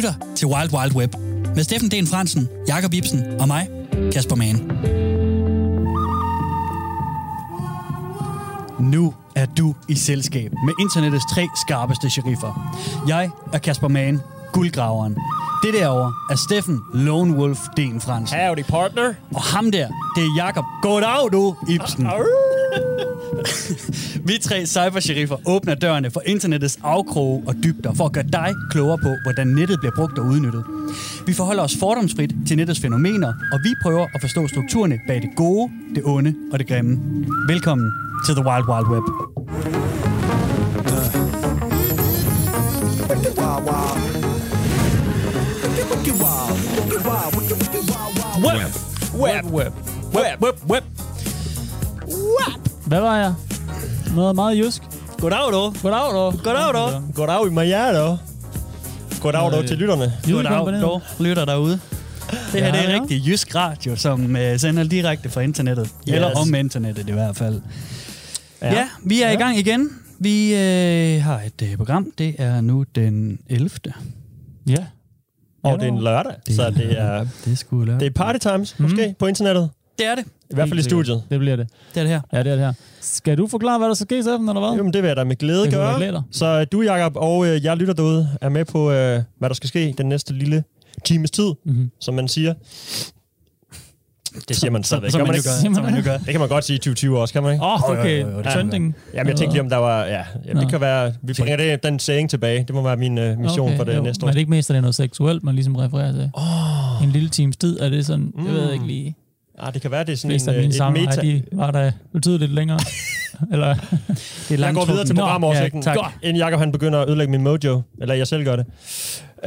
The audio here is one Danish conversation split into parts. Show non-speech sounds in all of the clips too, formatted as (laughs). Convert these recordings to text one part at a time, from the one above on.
lytter til Wild Wild Web med Steffen Den Fransen, Jakob Ibsen og mig, Kasper Mann. Nu er du i selskab med internettets tre skarpeste sheriffer. Jeg er Kasper Mann, guldgraveren. Det derovre er Steffen Lone Wolf Den Fransen. Howdy, partner. Og ham der, det er Jakob. Goddag, du, Ibsen. (laughs) Vi tre cybersheriffer åbner dørene for internettets afkroge og dybder for at gøre dig klogere på, hvordan nettet bliver brugt og udnyttet. Vi forholder os fordomsfrit til nettets fænomener, og vi prøver at forstå strukturerne bag det gode, det onde og det grimme. Velkommen til The Wild Wild Web. Web. Web. Web. Web. Web. Web. Hvad var jeg? Noget meget jysk. Goddag, du. Goddag, du. Goddag, du. Goddag i Maja, Goddag dog til lytterne. Goddag, du lytter derude. Det her Ja, det er ja. rigtig jysk radio, som uh, sender direkte fra internettet. Yes. Eller om internettet i hvert fald. Ja, ja vi er ja. i gang igen. Vi øh, har et øh, program. Det er nu den 11. Ja. Og det er en lørdag, så det er, Det er sgu lørdag. det er party times, måske, på internettet. Det er det. I hvert fald i studiet. Det bliver det. Det er det her. Ja, det er det her. Skal du forklare, hvad der skal ske, Steffen, eller hvad? Jamen, det vil jeg da med glæde Det gøre. være glæder. Så øh, du, Jacob, og øh, jeg lytter derude, er med på, øh, hvad der skal ske den næste lille times tid, Mhm. som man siger. Det siger man stadigvæk. Som man, ikke? gør. Som man jo gør. Det kan man godt sige i 2020 også, kan man ikke? Åh, oh, okay. Jo, jo, jo, det er Trending. Jamen, jeg tænkte lige, om der var... Ja, ja det kan være... Vi bringer det, den saying tilbage. Det må være min øh, mission okay, for det jo. næste Men år. er det ikke mest, at det er noget seksuelt, man ligesom refererer til? Oh. En lille times tid, er det sådan, mm. jeg ved ikke lige. Ah, det kan være, det er sådan Flest af en, øh, samler, meta. de var der betydeligt længere. (laughs) eller, Det er Jeg langt går videre til programoversigten, ja, tak. inden Jacob han begynder at ødelægge min mojo. Eller jeg selv gør det.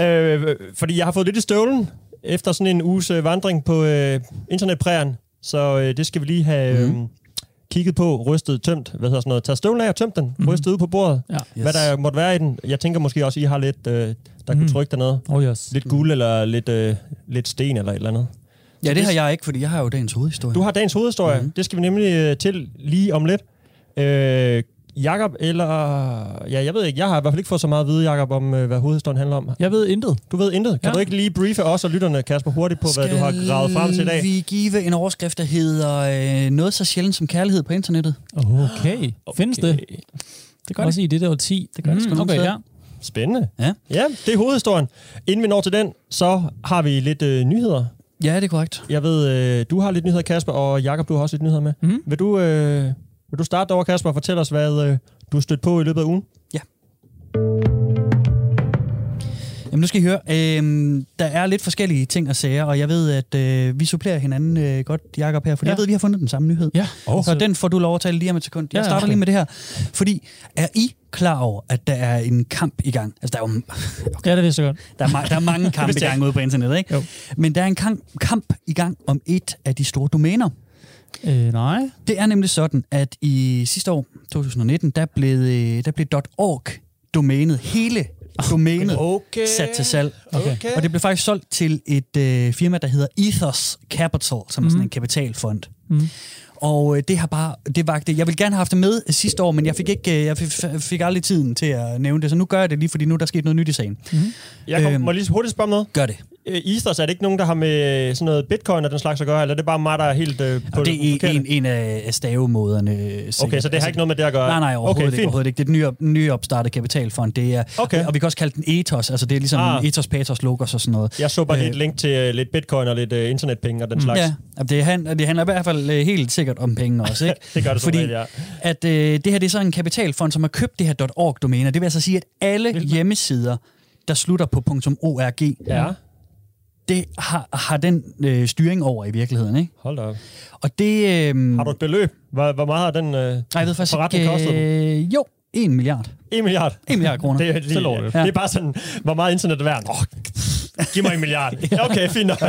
Øh, fordi jeg har fået lidt i støvlen efter sådan en uges øh, vandring på øh, internetprægen. Så øh, det skal vi lige have øh, Mhm. kigget på, rystet, tømt. Hvad hedder sådan noget? Tag støvlen af og tømt den. Mhm. Rystet ud på bordet. ja. Yes. Hvad der måtte være i den. Jeg tænker måske også, I har lidt, øh, der kunne Mhm. trykke dernede. Oh yes. Lidt guld eller lidt, øh, lidt sten eller et eller andet. Ja, det har jeg ikke, fordi jeg har jo dagens hovedhistorie. Du har dagens hovedhistorie. Mhm. Mm-hmm. Det skal vi nemlig øh, til lige om lidt. Øh, Jakob eller... Ja, jeg ved ikke. Jeg har i hvert fald ikke fået så meget at vide, Jakob, om øh, hvad hovedhistorien handler om. Jeg ved intet. Du ved intet. Kan Ja. du ikke lige briefe os og lytterne, Kasper, hurtigt på, hvad du har gravet frem til i dag? Skal vi give en overskrift, der hedder øh, noget så sjældent som kærlighed på internettet? Okay. okay. Findes det? Det gør Også i det der 10. Det gør det sgu mm, Okay, ja. Spændende. Ja. Ja, det er hovedhistorien. Inden vi når til den, så har vi lidt øh, nyheder. Ja, det er korrekt. Jeg ved, øh, du har lidt nyheder, Kasper, og Jakob, du har også lidt nyheder med. Mhm. Vil, du, øh, vil du starte derovre, Kasper, og fortælle os, hvad øh, du har stødt på i løbet af ugen? Jamen, nu skal I høre. Øhm, der er lidt forskellige ting og sager, og jeg ved, at øh, vi supplerer hinanden øh, godt, Jacob her, for ja. Ja. jeg ved, at vi har fundet den samme nyhed. Ja. Oh. Så den får du lov at tale lige om et sekund. Jeg Ja, ja, starter okay. lige med det her. Fordi, er I klar over, at der er en kamp i gang? Altså, der er jo Ja, det vidste jeg godt. der er, ma- der er mange (laughs) kampe i gang ude på internettet, ikke? Jo. Men der er en kamp, kamp i gang om et af de store domæner. Øh, nej. Det er nemlig sådan, at i sidste år, 2019, der blev, øh, der blev .org domænet, hele domænet, Okay. sat til salg. Okay. Og det blev faktisk solgt til et øh, firma, der hedder Ethos Capital, som er sådan Mhm. en kapitalfond. Mhm. Og øh, det har bare, det var det. Jeg ville gerne have haft det med sidste år, men jeg fik ikke, øh, jeg fik, fik aldrig tiden til at nævne det, så nu gør jeg det lige, fordi nu er der sket noget nyt i sagen. Jeg Øhm. må lige hurtigt spørge om noget. Gør det. Øh, Ethos, er det ikke nogen, der har med sådan noget bitcoin og den slags at gøre, eller er det bare mig, der er helt øh, på det er forkerte? en, en af stavemåderne. øh, Okay, sikkert. så det har ikke noget med det at gøre? Nej, nej, overhovedet, okay, ikke, overhovedet ikke. Det er den nye, nye opstartede kapitalfond. Det er, Okay. Og vi kan også kalde den ethos. Altså det er ligesom Ah. ethos, pathos, logos og sådan noget. Jeg så bare Øh. et link til øh, lidt bitcoin og lidt øh, internetpenge og den slags. Ja, det, han, det handler i hvert fald øh, helt sikkert om penge også. Ikke? (laughs) Det gør det Fordi regel, ja. at øh, det her det er så en kapitalfond, som har købt det her .org-domæner. Det vil altså sige, at alle hjemmesider, der slutter på .org, Ja, det har, har den øh, styring over i virkeligheden. Ikke? hold da op. Og det... Øh, Har du et beløb? Hvor, hvor meget har den øh, nej, jeg ved faktisk forretning ikke, kostet? øh, Jo, 1 milliard. 1 milliard? 1 milliard kroner. Det, er- over det, det. det er bare sådan, hvor meget internet er værd. Oh, giv mig en milliard. Okay, fint nok.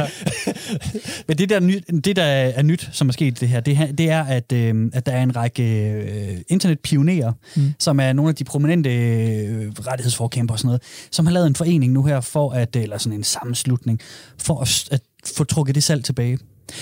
Men det der, ny, det, der er nyt, som er sket det her, det, det er, at, øh, at der er en række øh, internetpionerer, mm. som er nogle af de prominente øh, rettighedsforkæmper og sådan noget, som har lavet en forening nu her, for at, eller sådan en sammenslutning, for at, at få trukket det salg tilbage.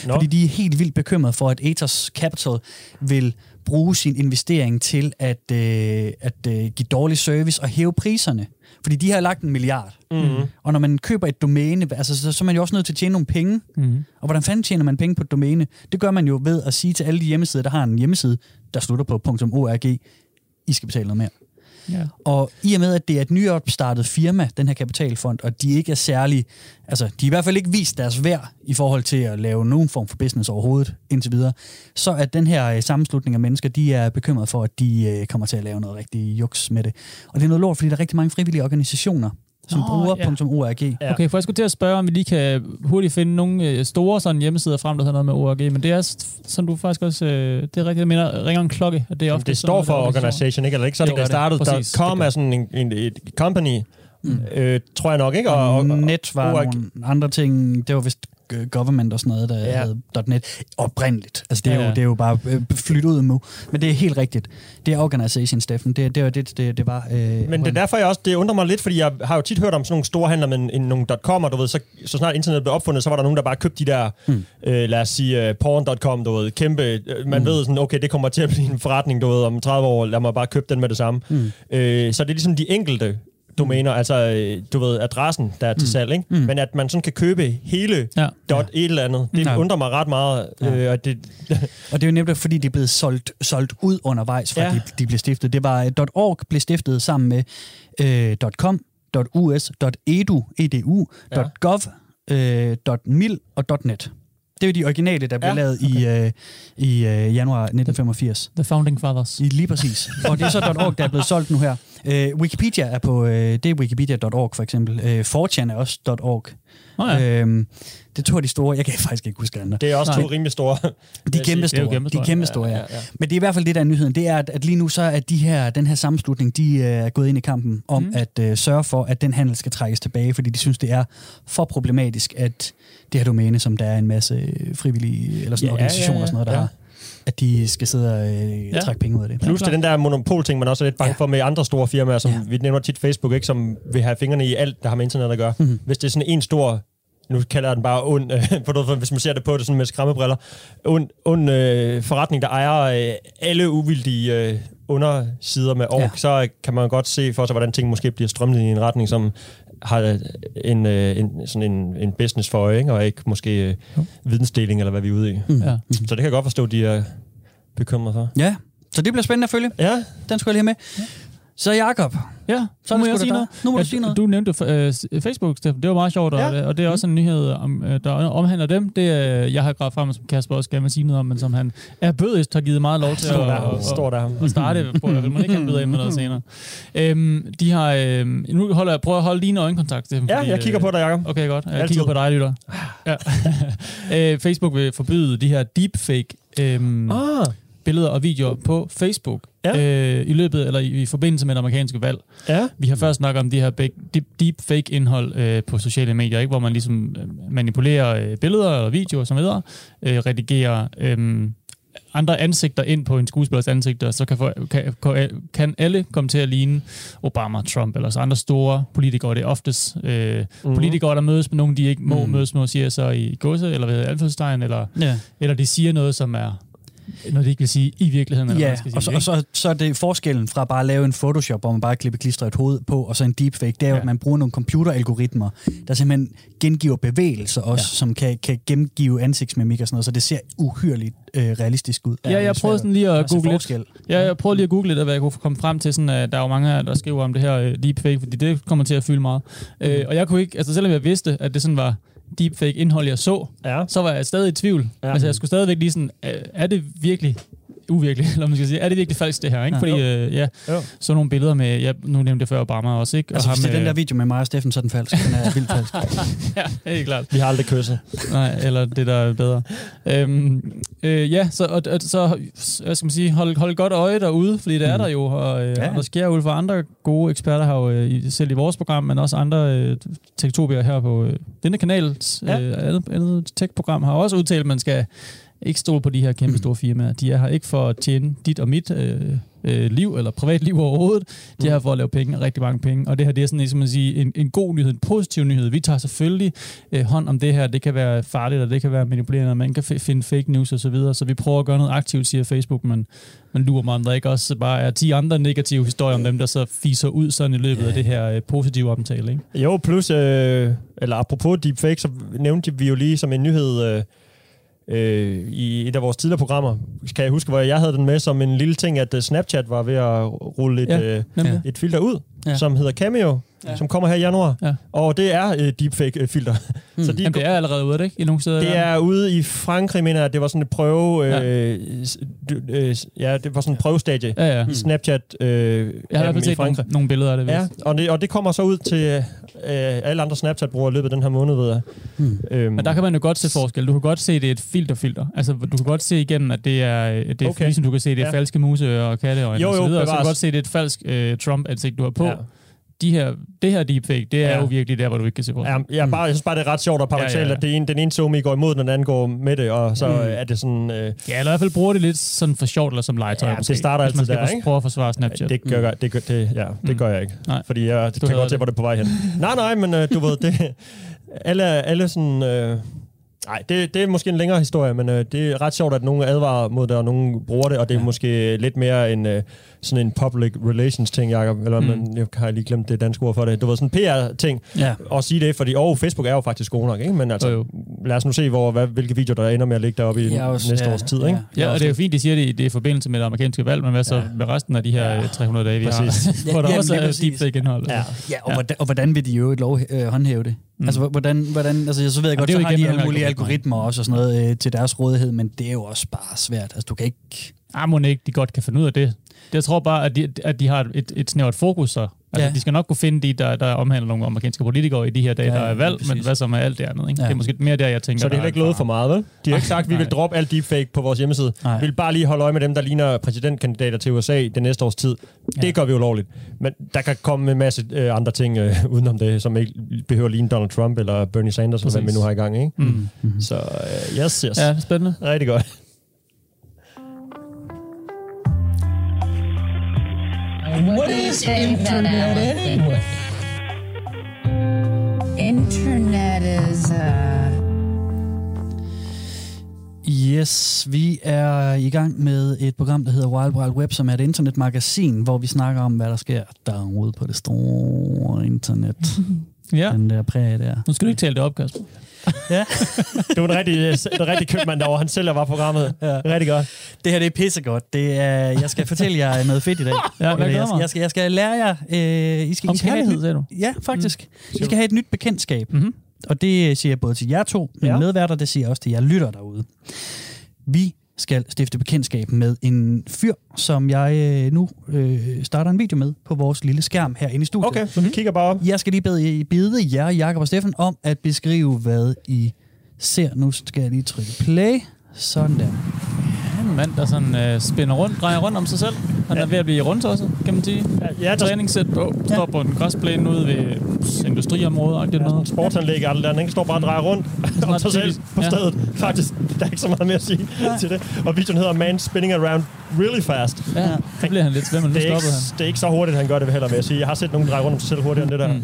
Nå. Fordi de er helt vildt bekymrede for, at Ethos Capital vil bruge sin investering til at, øh, at øh, give dårlig service og hæve priserne. Fordi de har lagt en milliard. Mm. Og når man køber et domæne, altså, så, så er man jo også nødt til at tjene nogle penge. Mm. Og hvordan fanden tjener man penge på et domæne? Det gør man jo ved at sige til alle de hjemmesider, der har en hjemmeside, der slutter på .org, I skal betale noget mere. Ja. Og i og med, at det er et nyopstartet firma, den her kapitalfond, og de ikke er særlig, altså de er i hvert fald ikke vist deres værd i forhold til at lave nogen form for business overhovedet indtil videre, så er den her øh, sammenslutning af mennesker, de er bekymret for, at de øh, kommer til at lave noget rigtig juks med det. Og det er noget lort, fordi der er rigtig mange frivillige organisationer, som Nå, bruger ja. Okay, for jeg skulle til at spørge, om vi lige kan hurtigt finde nogle øh, store sådan hjemmesider frem, der hedder noget med ORG, men det er, som du faktisk også, øh, det er rigtigt, jeg mener, ringer en klokke, at det er ofte Det sådan står for der organization, ikke? Eller ikke? Så er Jo, det, der det er det. startede. Præcis, Der kom det er sådan en, en, et company, mm. øh, tror jeg nok, ikke? Og, Og, og, net var nogle andre ting, det var vist government og sådan noget, der Ja. havde .net oprindeligt. Altså det er, Ja, jo, det er jo bare øh, flyttet ud nu. Men det er helt rigtigt. Det er organization, Steffen. Det, det var det, det, det var. Øh, Men det er derfor, jeg også, det undrer mig lidt, fordi jeg har jo tit hørt om sådan nogle store handler med en, en, nogle .com, og du ved, så, så snart internettet blev opfundet, så var der nogen, der bare købte de der, mm. øh, lad os sige, uh, porn.com, du ved, kæmpe, øh, man mm. ved sådan, okay, det kommer til at blive en forretning, du ved, om 30 år, lad mig bare købe den med det samme. Mm. Øh, så det er ligesom de enkelte domæner, altså, øh, du ved, adressen, der er til salg, ikke? Mm. Men at man sådan kan købe hele Ja. dot et eller andet, det Ja. undrer mig ret meget. Øh, og det, Og det er jo nemlig, fordi de er blevet solgt, solgt ud undervejs, fra Ja. ja. de, de blev stiftet. Det var øh, .org blev stiftet sammen med øh, .com, .us, .edu, edu, Ja. .gov, øh, .mil og .net. Det er jo de originale, der blev Ja, ja, lavet okay. i, øh, i øh, januar 1985. The Founding Fathers. I, lige præcis. Og det er så (laughs) .org, der er blevet solgt nu her. Øh, Wikipedia er på, øh, det er wikipedia.org for eksempel. Øh, 4chan er også .org. Oh, ja. Øhm, det er to af de store, jeg kan (laughs) faktisk ikke huske andre. det er også Nej. to rimelig store. De er kæmpe er store. kæmpe De er store. kæmpe store, ja. Ja, ja, ja. Men det er i hvert fald det, der er nyheden. Det er, at, at lige nu så er de her, den her sammenslutning, de øh, er gået ind i kampen om Mm. at øh, sørge for, at den handel skal trækkes tilbage, fordi de synes, det er for problematisk, at det her domæne, som der er en masse frivillige eller sådan Ja, organisationer ja, ja. og sådan noget, der Ja. har, at de skal sidde og øh, Ja. trække penge ud af det. Plus Ja, det er den der monopol-ting, man også er lidt bange Ja. for med andre store firmaer, som Ja. vi nævner tit Facebook, ikke, som vil have fingrene i alt, der har med internet at gøre. Mhm. Hvis det er sådan en stor, nu kalder jeg den bare ond, øh, (laughs) for du ved, hvis man ser det på det sådan med skræmmebriller, ond, ond øh, forretning, der ejer øh, alle uvildige øh, undersider med org, ja. Så kan man godt se for sig, hvordan ting måske bliver strømmet i en retning, som har en, øh, en, sådan en, en business for øje, ikke? og ikke måske øh, Jo. vidensdeling, eller hvad vi er ude i. Mm. Ja. Så det kan jeg godt forstå, de er bekymret for. Ja, så det bliver spændende at følge. Ja, Den skulle jeg lige have med. Så Jakob, Ja, Så må jeg sige noget. Nu må du At sige noget. Du nævnte øh, Facebook, Steffen. Det var meget sjovt, og, Ja. ja. og det er også en nyhed, om, øh, der omhandler dem. Det er, jeg har gravet frem, som Kasper også gerne vil sige noget om, men som han er bødigst har givet meget lov til står at, der, at, står der. at starte på. Jeg vil man ikke have byder ind med noget (laughs) senere. Øhm, de har, øh, nu holder jeg, prøver at holde dine øjenkontakt, Steffen. Ja, jeg kigger på dig, Jacob. Okay, godt. Jeg Altid. kigger på dig, lytter. Ja. (laughs) øh, Facebook vil forbyde de her deepfake øhm, Ah, billeder og videoer på Facebook Ja. øh, i løbet eller i, i forbindelse med det amerikanske valg. ja. Vi har først snakket om de her big, deep, deep fake indhold øh, på sociale medier, ikke? hvor man ligesom øh, manipulerer øh, billeder og videoer som videre, øh, redigerer øh, andre ansigter ind på en skuespillers ansigter, så kan, få, kan, kan alle komme til at ligne Obama, Trump eller så andre store politikere. Det er oftest øh, mm-hmm. politikere, der mødes med nogen, de ikke må mm. mødes med, siger så i godse, eller ved anførselstegn, eller, ja. eller de siger noget, som er noget, de ikke vil sige i virkeligheden. Eller hvad Ja, man skal sige, og, så, ikke? og så, så er det forskellen fra bare at lave en Photoshop, hvor man bare klipper klistrer et hoved på, og så en deepfake, det er jo, Ja. at man bruger nogle computeralgoritmer, der simpelthen gengiver bevægelser også, ja. som kan, kan gengive ansigtsmimik og sådan noget, så det ser uhyrligt øh, realistisk ud. Ja, jeg Det prøvede sådan lige at se google lidt. Ja, jeg prøvede lige at google lidt, og hvad jeg kunne komme frem til. Sådan, at der er jo mange, her, der skriver om det her øh, deepfake, fordi det kommer til at fylde meget. Mm. Øh, og jeg kunne ikke, altså selvom jeg vidste, at det sådan var deepfake indhold, jeg så, Ja. så var jeg stadig i tvivl. Ja. Altså jeg skulle stadigvæk lige sådan, er det virkelig uvirkeligt, (laughs) eller man skal sige, er det virkelig falsk det her, ikke? Ja. Fordi øh, ja, Jo. så nogle billeder med, ja, nu nævnte jeg før Obama også, ikke? Altså, ham, hvis det er den der video med mig og Steffen, så er den falsk. Den er vildt falsk. (laughs) ja, helt klart. Vi har aldrig kysset. Nej, eller det, der er bedre. Øhm, øh, ja, så, og, og, så hvad skal man sige, hold, hold godt øje derude, fordi det er Mm. der jo, og, øh, Ja. og der sker jo for andre gode eksperter her, jo, øh, selv i vores program, men også andre øh, tektobier her på øh, denne kanal, Ja. øh, andet, andet tech-program, har også udtalt, at man skal Ikke stole på de her kæmpe (clears throat) store firmaer. De er her ikke for at tjene dit og mit øh, øh, liv, eller privatliv overhovedet. De er her for at lave penge, rigtig mange penge. Og det her, det er sådan ligesom at sige, en, en god nyhed, en positiv nyhed. Vi tager selvfølgelig øh, hånd om det her. Det kan være farligt, og det kan være manipulerende, og man kan f- finde fake news osv. Så, videre. så vi prøver at gøre noget aktivt, siger Facebook, men man lurer mig, om der ikke også bare er 10 andre negative historier om dem, der så fiser ud sådan i løbet af det her øh, positive omtale. Ikke? Jo, plus, øh, eller apropos deepfake, så nævnte vi jo lige som en nyhed øh, øh, i et af vores tidligere programmer, kan jeg huske, hvor jeg havde den med som en lille ting, at uh, Snapchat var ved at rulle et, Ja, øh, et filter ud, ja. som hedder Cameo, Ja. ja. som kommer her i januar. Ja. Og det er et deepfake-filter. Mm. (laughs) Så de, Jamen, det er allerede ude, det ikke? I nogle steder? det er ude i Frankrig, mener jeg, det var sådan et prøve... Ja. Øh, du- øh, ja, det var sådan en prøvestadie. Ja, ja. i Snapchat øh, Jeg har i hvert fald set Frankrig. nogle, nogle billeder af det. Ja, og det, og det kommer så ud til øh, alle andre Snapchat-brugere i løbet af den her måned, ved jeg. Hmm. Øhm, Men der kan man jo godt se forskel. Du kan godt se, at det er et filterfilter. Altså, du kan godt se igennem, at det er, det er Okay. ligesom du kan se, at det er Ja. falske muse og katteøjne Jo, og så jo, videre. Så kan du bevares. godt se, at det er et falsk øh, Trump-ansigt, du har på. Ja. Ja. De her, det her deepfake, det er Ja. jo virkelig der, hvor du ikke kan se forskel. Ja, jeg, bare, jeg synes bare, det er ret sjovt og paradoxalt, Ja, ja, ja, ja. ja. at det ene, den ene somi går imod, den anden går med det, og så Mm. mm. er det sådan... Øh, Ja, eller i hvert fald bruger det lidt sådan for sjovt eller som legetøj. Ja, måske, det starter altid der, ikke? prøve at forsvare Snapchat. det gør, det, gør, det, ja, det Mm. gør jeg ikke. Nej. Fordi jeg Du kan godt se, det. hvor det er på vej hen. nej, nej, men øh, du ved, det... Alle, alle sådan... Øh, Nej, det, det er måske en længere historie, men øh, det er ret sjovt, at nogen advarer mod det, og nogen bruger det, og det er Ja. ja. måske lidt mere en øh, sådan en public relations ting, Jacob, eller Mm. man, jeg har lige glemt det danske ord for det. Du ved, sådan en PR-ting, Ja. at sige det, fordi oh, Facebook er jo faktisk god nok, ikke? men altså, Jo, jo. lad os nu se, hvor, hvad, hvilke videoer, der ender med at ligge deroppe i også- næste ja, års tid. Ikke? ja. Ja, og det er jo fint, de siger det, i- det er i forbindelse med det amerikanske valg, men hvad så Ja. med resten af de her Ja. øh, 300 dage, vi Præcis. har, (laughs) hvor der Jamen, også er deepfake-indhold. Ja. Ja, og, Ja. Hvordan, og hvordan vil de jo et lov øh, håndhæve det? Mm. Altså, hvordan, hvordan, altså, så ved jeg Jamen, godt, er så har de alle mulige algoritmer. også og sådan noget øh, til deres rådighed, men det er jo også bare svært. Altså, du kan ikke... Ah, må ikke, de godt kan finde ud af det. det jeg tror bare, at de, at de har et, et snævert fokus så. Altså, Ja. De skal nok kunne finde de, der, der omhandler nogle amerikanske politikere i de her dage, Ja, der er valg, præcis. men hvad som er alt det andet. Ikke? Ja. Det er måske mere der, jeg tænker. Så det er heller ikke lovet for meget, vel? De har ikke sagt, at vi vil droppe alt deepfake på vores hjemmeside. Nej. Vi vil bare lige holde øje med dem, der ligner præsidentkandidater til USA det næste års tid. Det Ja. gør vi ulovligt. Men der kan komme en masse øh, andre ting øh, udenom det, som ikke behøver at ligne Donald Trump eller Bernie Sanders, eller hvad vi Præcis. nu har i gang. Ikke? Mm. Mm. Så øh, yes, yes. Ja, spændende. Rigtig godt. What is internet anyway? Internet is uh Yes, vi er i gang med et program, der hedder Wild Wild Web, som er et internetmagasin, hvor vi snakker om, hvad der sker derude på det store internet. Ja. Den der præg der. Nu skal du ikke tale det op, Kasper. Ja. Det var en rigtig, øh, en rigtig købmand derovre. Han sælger bare programmet. Ja. Rigtig godt. Det her det er pissegodt. Det er, jeg skal fortælle jer noget fedt i dag. Ja, jeg jeg, jeg, skal, jeg skal lære jer... Øh, I skal, Om I skal have et kærlighed, sagde du? Ja, faktisk. Mm. I skal have et nyt bekendtskab. Mhm. Og det siger jeg både til jer to, mine. Ja. medværter, det siger jeg også til jer lytter derude. Vi skal stifte bekendtskab med en fyr, som jeg øh, nu øh, starter en video med på vores lille skærm herinde i studiet. Okay, så vi kigger bare op. Jeg skal lige bede, bede jer, Jakob og Steffen, om at beskrive, hvad I ser. Nu skal jeg lige trykke play. Sådan der. En mand, der sådan øh, spænder rundt, drejer rundt om sig selv. Han er ved at blive rundt også, kan man sige. Ja, der Træningssæt på. Står på en græsplæne ude ved industriområdet. og Det er sådan noget. et sportsanlæg, alt der, ikke? Står bare og drejer rundt (laughs) om sig selv på Ja. stedet. Faktisk, der er ikke så meget mere at sige til det. Og videoen hedder Man Spinning Around Really Fast. Ja, så bliver han lidt svimmel. Nu Det er, ikke, han. det er ikke så hurtigt, han gør det heller, vil jeg sige. Jeg har set nogen dreje rundt om sig selv hurtigere end det der. Mm.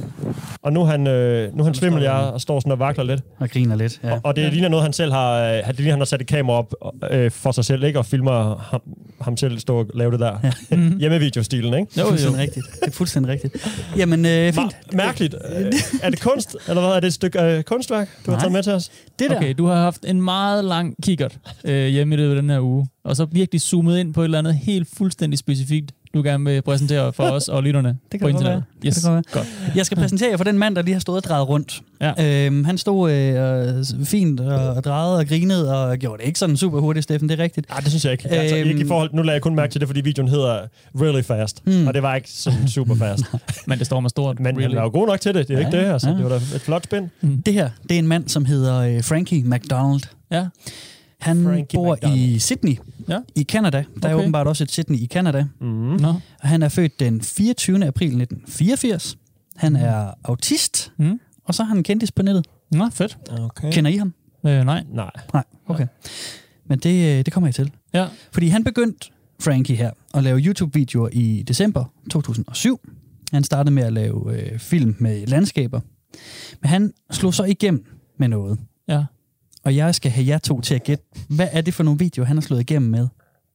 Og nu er han, øh, nu han svimmel, jeg og står sådan og vakler lidt. Og griner lidt. Ja. Og, og det ligner noget, han selv har... Øh, det ligner, han har sat et kamera op øh, for sig selv, ikke? Og filmer ham, ham selv stå og lave det der. Ja. (laughs) Hjemmevideostilen, ikke? Jo, jo. Fuldstændig rigtigt. Det er fuldstændig rigtigt. Jamen, øh, fint. Ma- mærkeligt. Øh, er det kunst, eller hvad? Er det et stykke øh, kunstværk, du har Nej. taget med til os? Det der. Okay, du har haft en meget lang kikkert øh, hjemme i løbet af den her uge, og så virkelig zoomet ind på et eller andet helt fuldstændig specifikt, du gerne vil præsentere for os og lytterne (laughs) Det kan på internettet. være. Det kan godt Godt. Jeg skal præsentere jer for den mand, der lige har stået og drejet rundt. Ja. Øhm, han stod øh, fint og, og drejede og grinede og gjorde det ikke sådan super hurtigt, Steffen, det er rigtigt. Nej, det synes jeg ikke. Altså, Øhm. ikke i forhold, nu lader jeg kun mærke til det, fordi videoen hedder Really Fast. Hmm. Og det var ikke sådan super fast. (laughs) Men det står med stort. Men han er jo god nok til det. Det er jo ikke Ja, det. Altså, ja. Det var da et flot spænd. Det her, det er en mand, som hedder øh, Frankie McDonald. Ja. Han Frankie bor McDonald. i Sydney Ja. i Canada. Der er Okay. åbenbart også et Sydney i Canada. Mm. Nå. Og han er født den 24. april 1984. Han er autist, Mm. og så har han kendtis på nettet. Nå, fedt. Okay. Kender I ham? Øh, nej. Nej. Nej, okay. Men det, øh, det kommer jeg til. Ja. Fordi han begyndte, Frankie her, at lave YouTube-videoer i december 2007. Han startede med at lave øh, film med landskaber. Men han slog så igennem med noget. Og jeg skal have jer to til at gætte, hvad er det for nogle videoer, han har slået igennem med?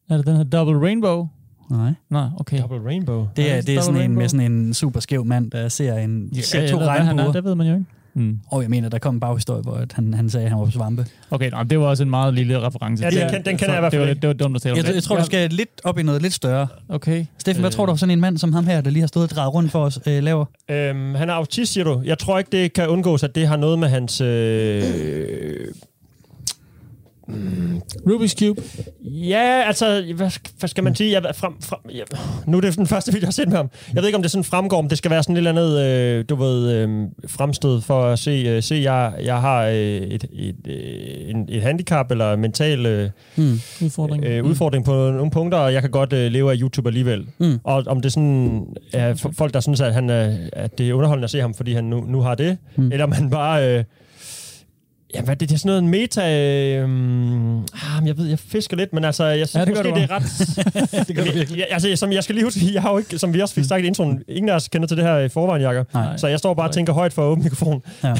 Er det den her Double Rainbow? Nej. Nej, okay. Double Rainbow. Det er, det er sådan en med sådan en super skæv mand, der ser, en, Ja, ser to er, regnbuer. det ved man jo ikke. Mm. Og jeg mener, der kom en baghistorie, hvor at han, han sagde, at han var på svampe. Okay, nej, det var også en meget lille reference. Ja, den kan- den kender jeg i hvert det fald det var dumt at tale om Jeg, jeg tror, du skal lidt op i noget lidt større. Okay. Steffen, hvad tror du, sådan en mand som ham her, der lige har stået og drejet rundt for os, øh, laver? Øhm, han er autist, siger du. Jeg tror ikke, det kan undgås, at det har noget med hans... Øh, Rubik's Cube. ja, altså, hvad, hvad skal man sige? Jeg, frem, frem, ja, nu er det den første video, jeg har set med ham. Jeg ved ikke, om det sådan fremgår, om det skal være sådan et eller andet, øh, du ved, øh, fremstød for at se, øh, se jeg, jeg har øh, et, et, øh, en, et handicap eller mental øh, Udfordring. øh, udfordring på nogle punkter, og jeg kan godt øh, leve af YouTube alligevel. Mm. Og om det sådan er folk, der synes, at, han er, at det er underholdende at se ham, fordi han nu, nu har det, mm. eller om han bare... Øh, Ja, hvad det? Det er sådan noget en meta... Øh, ah, men jeg ved, jeg fisker lidt, men altså, jeg synes Ja, ja, det måske, du det er ret... (laughs) det gør jeg, jeg, altså, som jeg skal lige huske, (laughs) jeg har jo ikke, som vi også fik sagt i introen, ingen af os kender til det her i forvejen, Jacob. Nej. Så jeg står bare og tænker højt for åbne mikrofon. Ja.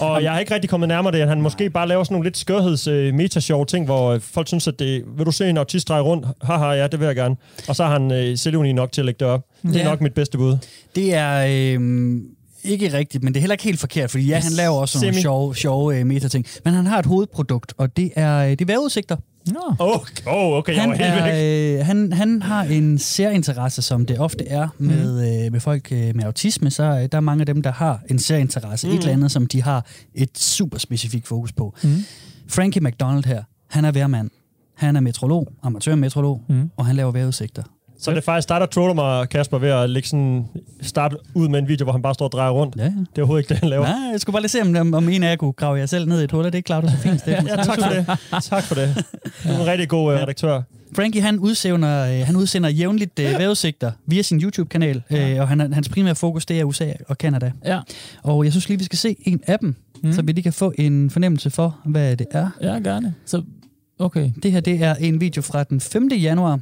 (laughs) Og jeg har ikke rigtig kommet nærmere det, at han måske bare laver sådan nogle lidt skørheds øh, metashow ting, hvor øh, folk synes, at det, vil du se en autist dreje rundt? Haha, ja, det vil jeg gerne. Og så har han øh, selvuni nok til at lægge det op. Det er Ja. nok mit bedste bud. Det er øh, ikke rigtigt, men det er heller ikke helt forkert, fordi ja, han laver også nogle Semi. sjove, sjove øh, metating. Men han har et hovedprodukt, og det er, øh, det er vejrudsigter. Nå. Åh, oh, oh, okay, jeg Han, var helt væk. er, øh, han, han har en særinteresse, som det ofte er med, øh, med folk øh, med autisme. Så øh, der er mange af dem, der har en særinteresse. Mm. Et eller andet, som de har et super specifikt fokus på. Mm. Frankie McDonald her, han er værmand. Han er metrolog, amatørmetrolog, mm. og han laver vejrudsigter. Så det er faktisk der troller mig, Kasper, ved at lægge sådan, starte ud med en video, hvor han bare står og drejer rundt. Ja, ja. Det er overhovedet ikke det, han laver. Nej, jeg skulle bare lige se, om, om en af jer kunne grave jer selv ned i et hul. Er det ikke klart, du så fint, Steffen? (laughs) Ja, tak for det. Tak for det. Du er en rigtig god uh, redaktør. Frankie, han udsender, øh, han udsender jævnligt øh, vejrudsigter via sin YouTube-kanal, øh, og han, er- hans primære fokus, det er USA og Kanada. Ja. Og jeg synes lige, vi skal se en af dem, mm. så vi lige kan få en fornemmelse for, hvad det er. Ja, gerne. Så, okay. Det her, det er en video fra den 5. januar,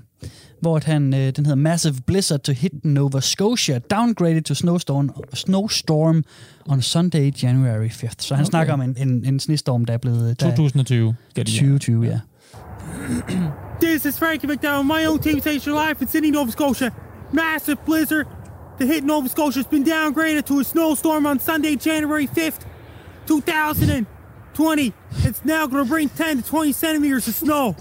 hvor at han, øh, den hedder Massive Blizzard to hit Nova Scotia, downgraded to snowstorm, snowstorm on Sunday, January 5th. Så han okay. snakker om en, en, en snestorm, der er blevet... Der, 2020. 2020, ja. This is Frankie McDowell, my own team station live in Sydney, Nova Scotia. Massive blizzard that hit Nova Scotia has been downgraded to a snowstorm on Sunday, January 5th, 2020. It's now going to bring 10 to 20 centimeters of snow.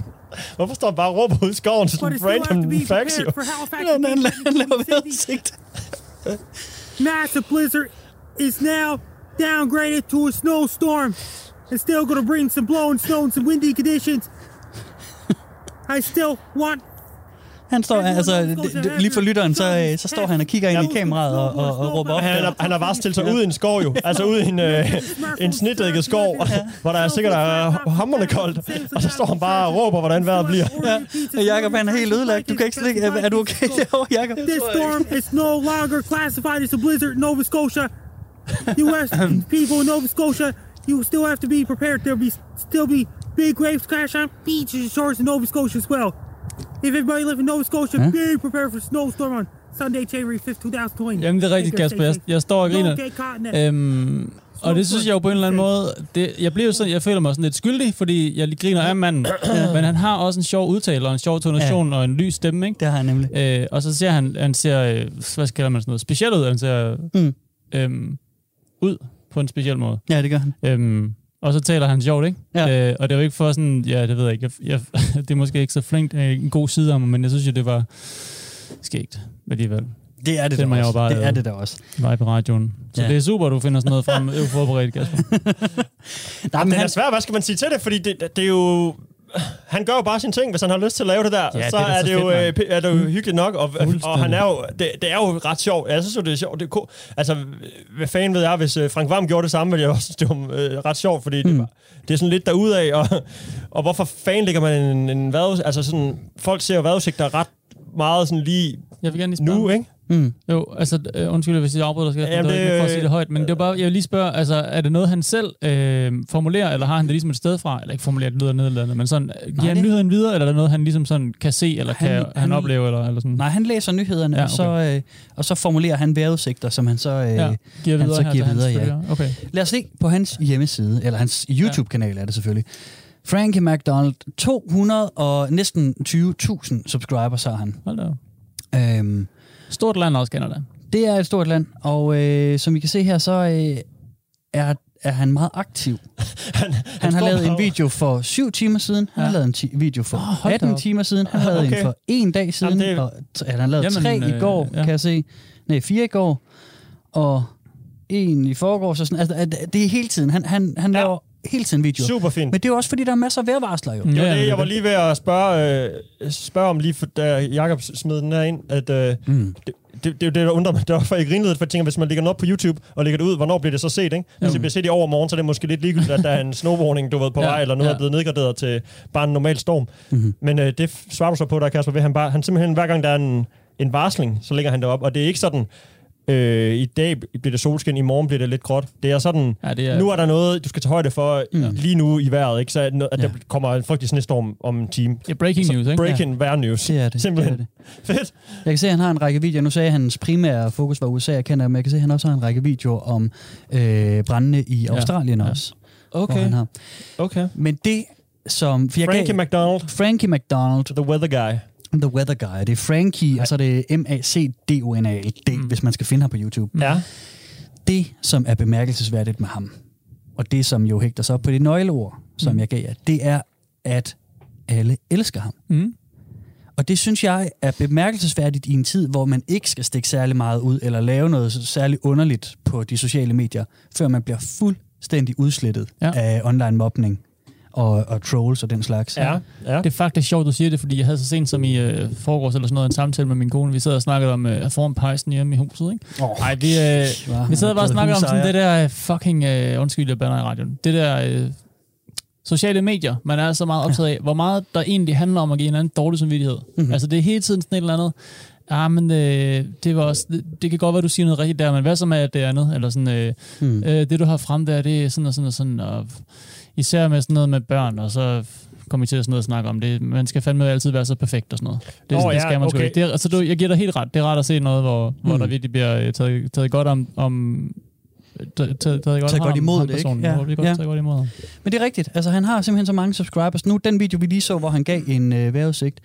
Hvorfor står han bare og råber ud i skoven til sådan it still has to random be facts? jo? for Halifax. Han, han, han laver vejrudsigt. Massive blizzard is now downgraded to a snowstorm. It's still going to bring some blowing snow and some windy conditions. I still want Han står, altså, lige for lytteren, så, øh, så står han og kigger ind i kameraet og, og, og råber op. Han, er, han har bare stillet sig ud i en skov jo. (laughs) Altså ud i en, øh, en snitdækket skov, hvor der er sikkert er hammerne koldt. Og så står han bare og råber, hvordan vejret bliver. Ja. Og Jacob, han er helt ødelagt. Du kan ikke slikke. Er, er du okay derovre, (laughs) Jacob? This storm is no longer classified as a blizzard in Nova Scotia. U.S. people in Nova Scotia, you still have to be prepared. There'll be still be big waves crash on beaches and shores in Nova Scotia as well. If everybody live in Nova Scotia, Huh? be prepared for snowstorm on Sunday, January 5th, 2020. Jamen, det er rigtigt, Kasper. Jeg, jeg står og griner. Øhm, og det synes jeg jo på en eller anden måde, det, jeg bliver sådan, jeg føler mig sådan lidt skyldig, fordi jeg lige griner af manden, (clears throat) men han har også en sjov udtale, og en sjov tonation, ja. og en lys stemme, ikke? Det har han nemlig. Øh, og så ser han, han ser, øh, hvad kalder man sådan noget, speciel ud, han ser Mm. øhm, ud på en speciel måde. Ja, det gør han. Øhm, og så taler han sjovt, ikke? Ja. Øh, og det er jo ikke for sådan, ja, det ved jeg ikke, jeg, jeg, (laughs) det er måske ikke så flinkt, øh, en god side mig, men jeg synes jo, det var skægt alligevel. Det er det da må jeg jo også. bare Det er det da også. Live på radioen. Så Ja. det er super, du finder sådan noget frem. (laughs) Det er jo forberedt, Kasper. (laughs) Nej, men Det er han, svært, hvad skal man sige til det? Fordi det, det er jo... Han gør jo bare sine ting, hvis han har lyst til at lave det der. Ja, så det er er så det, jo, fedt, øh, mand. p- er det jo hyggeligt nok, og, og han er jo, det, det er jo ret sjovt. Jeg synes jo, det er sjovt. Det er cool. Altså, hvad fanden ved jeg, hvis øh, Frank Vam gjorde det samme, ville jeg også synes, det var øh, ret sjovt, fordi mm. det, var, det er sådan lidt derudad, og, og hvorfor fanden lægger man en, en vejrudsigt? Altså sådan, folk ser jo vejrudsigter ret meget sådan lige Jeg vil gerne lige nu, ikke? Mm. Jo, altså, øh, undskyld, hvis jeg afbryder dig, skal Jamen, det, det, for at sige det højt, men det er bare, jeg vil lige spørge, altså, er det noget, han selv øh, formulerer, eller har han det ligesom et sted fra? Eller ikke formulerer, det lyder nedladende, men sådan, øh, giver han det- nyheden videre, eller er det noget, han ligesom sådan kan se, eller Han- kan han, han- opleve, eller, eller sådan? Nej, han læser nyhederne, Ja, okay. og, så, øh, og så formulerer han vejrudsigter, som han så, øh, Ja, giver han videre så her giver videre. Ja. Okay. Lad os se på hans hjemmeside, eller hans YouTube-kanal er det selvfølgelig. Frankie McDonald, 200 og næsten 20.000 subscribers har han. Hold da. op. Øhm, Stort land også, Canada. det er et stort land, og øh, som I kan se her, så øh, er, er han meget aktiv. (laughs) han, han har står lavet en video for 7 timer siden, han har lavet en ti- video for da 18 op. timer siden, han har lavet Okay. en for en dag siden, Jamen, det- og t- han har lavet Jamen, tre i øh, går, ja. kan jeg se. Nej, fire i går, og en i forgårs. og Sådan. Altså, det er hele tiden. Han, han, han Ja. laver hele tiden videoer. Super fint. Men det er jo også, fordi der er masser af vejrvarsler jo. Mm. Ja, det, jeg var lige ved at spørge, øh, spørge om lige, for, da Jacob smed den her ind, at øh, Mm. det, det, det, er jo det, der undrer mig. (laughs) Det var for ikke rimelig lidt, for jeg tænker, hvis man lægger den op på YouTube og lægger det ud, hvornår bliver det så set, ikke? Hvis det bliver set i overmorgen, så er det måske lidt ligegyldigt, at der er en (laughs) snowwarning, du ved, på Ja, vej, eller noget ja. er blevet nedgraderet til bare en normal storm. Mhm. Men øh, det svarer du så på der, Kasper, ved han bare, han simpelthen, hver gang der er en, en varsling, så lægger han det op, og det er ikke sådan, øh, i dag bliver det solskin, i morgen bliver det lidt gråt. Det er sådan, Ja, det er, nu er der noget, du skal tage højde for mm. lige nu i vejret, ikke? Så at, at der Ja. kommer en frygtelig snestorm om en time. er breaking news, ikke? Breaking ja. news. Det er det. Simpelthen. Det er det. (laughs) Fedt. Jeg kan se, at han har en række videoer. Nu sagde jeg, at hans primære fokus var USA, jeg kender, men jeg kan se, at han også har en række videoer om øh, brændene i Australien ja. også. Okay. han har. Okay. Men det, som... For jeg Frankie gav, McDonald, Frankie McDonald, the weather guy. The Weather Guy. Det er Frankie, og så er det M-A-C-D-O-N-A-L-D, mm. hvis man skal finde ham på YouTube. Ja. Det, som er bemærkelsesværdigt med ham, og det, som jo hægter sig op på det nøgleord, som Mm. jeg gav jer, det er, at alle elsker ham. Mm. Og det synes jeg er bemærkelsesværdigt i en tid, hvor man ikke skal stikke særlig meget ud, eller lave noget særligt underligt på de sociale medier, før man bliver fuldstændig udslettet Ja. af online mobning og, og trolls og den slags. Ja. ja. Det er faktisk sjovt, du siger det, fordi jeg havde så sent som i øh, forgårs eller sådan noget en samtale med min kone. Vi sad og snakkede om øh, foran pejsen hjemme i huset, ikke? Oh, Nej, vi, øh, vi sad bare og snakkede om sådan det der øh, fucking, øh, undskyld, jeg bander i radioen, det der øh, sociale medier, man er så meget optaget af, hvor meget der egentlig handler om at give en anden dårlig samvittighed. Mhm. Mm-hmm. Altså det er hele tiden sådan et eller andet, ja, men øh, det, var også, det, det kan godt være, du siger noget rigtigt der, men hvad så med at det andet? Eller sådan, øh, Hmm. øh, det du har frem der, det er sådan og sådan og sådan, og især med sådan noget med børn, og så kommer vi til at, sådan noget at snakke om det. Man skal fandme altid være så perfekt og sådan noget. Det, oh, det ja, skal man sgu okay. ikke. Det er, altså, du, jeg giver dig helt ret. Det er rart at se noget, hvor, mm. hvor Mm. der virkelig bliver øh, taget, taget godt om, om taget, taget, taget godt, Taget godt imod ham det, ikke? Ja, godt ja. taget godt imod ham. Men det er rigtigt. Altså, han har simpelthen så mange subscribers. Nu, den video, vi lige så, hvor han gav en øh, vejrudsigt,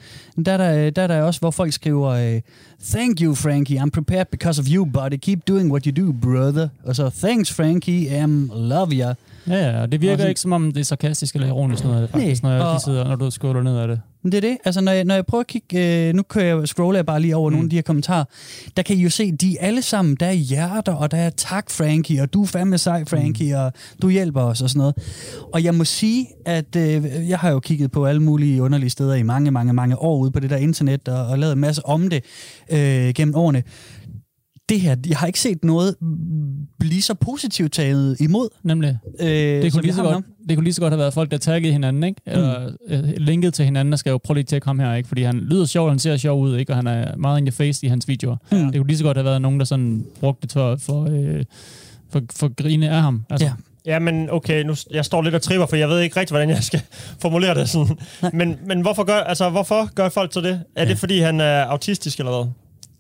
der er der, der er der også, hvor folk skriver, øh, Thank you, Frankie. I'm prepared because of you, buddy. Keep doing what you do, brother. Og så, Thanks, Frankie. Um, love ya. Ja, ja, og det virker Og ikke som om det er sarkastisk eller ironisk noget af det, faktisk, Nej, når jeg og- sidder, når du scroller ned af det. Men det er det. Altså, når jeg, når jeg prøver at kigge... Øh, nu kan jeg scrolle jeg bare lige over mm. nogle af de her kommentarer. Der kan I jo se, de alle sammen, der er hjerter, og der er tak, Frankie, og du er fandme sej, Frankie, mm. og du hjælper os og sådan noget. Og jeg må sige, at øh, jeg har jo kigget på alle mulige underlige steder i mange, mange, mange år ude på det der internet, og, og lavet en masse om det øh, gennem årene. Det her, jeg har ikke set noget blive så positivt taget imod. Nemlig. Øh, Det kunne, lige så godt, det kunne lige så godt have været folk, der taggede hinanden, ikke? Eller mm. linket til hinanden, der skal jo prøve lige til at komme her, ikke? Fordi han lyder sjov, han ser sjov ud, ikke? Og han er meget in your face i hans videoer. Mm. Det kunne lige så godt have været nogen, der sådan brugte det for, for, øh, for, for grine af ham. Altså, Ja. Ja, men okay, nu, jeg står lidt og tripper, for jeg ved ikke rigtig, hvordan jeg skal (laughs) formulere det sådan. Men, men hvorfor, gør, altså, hvorfor gør folk så det? Er ja. det, fordi han er autistisk eller hvad?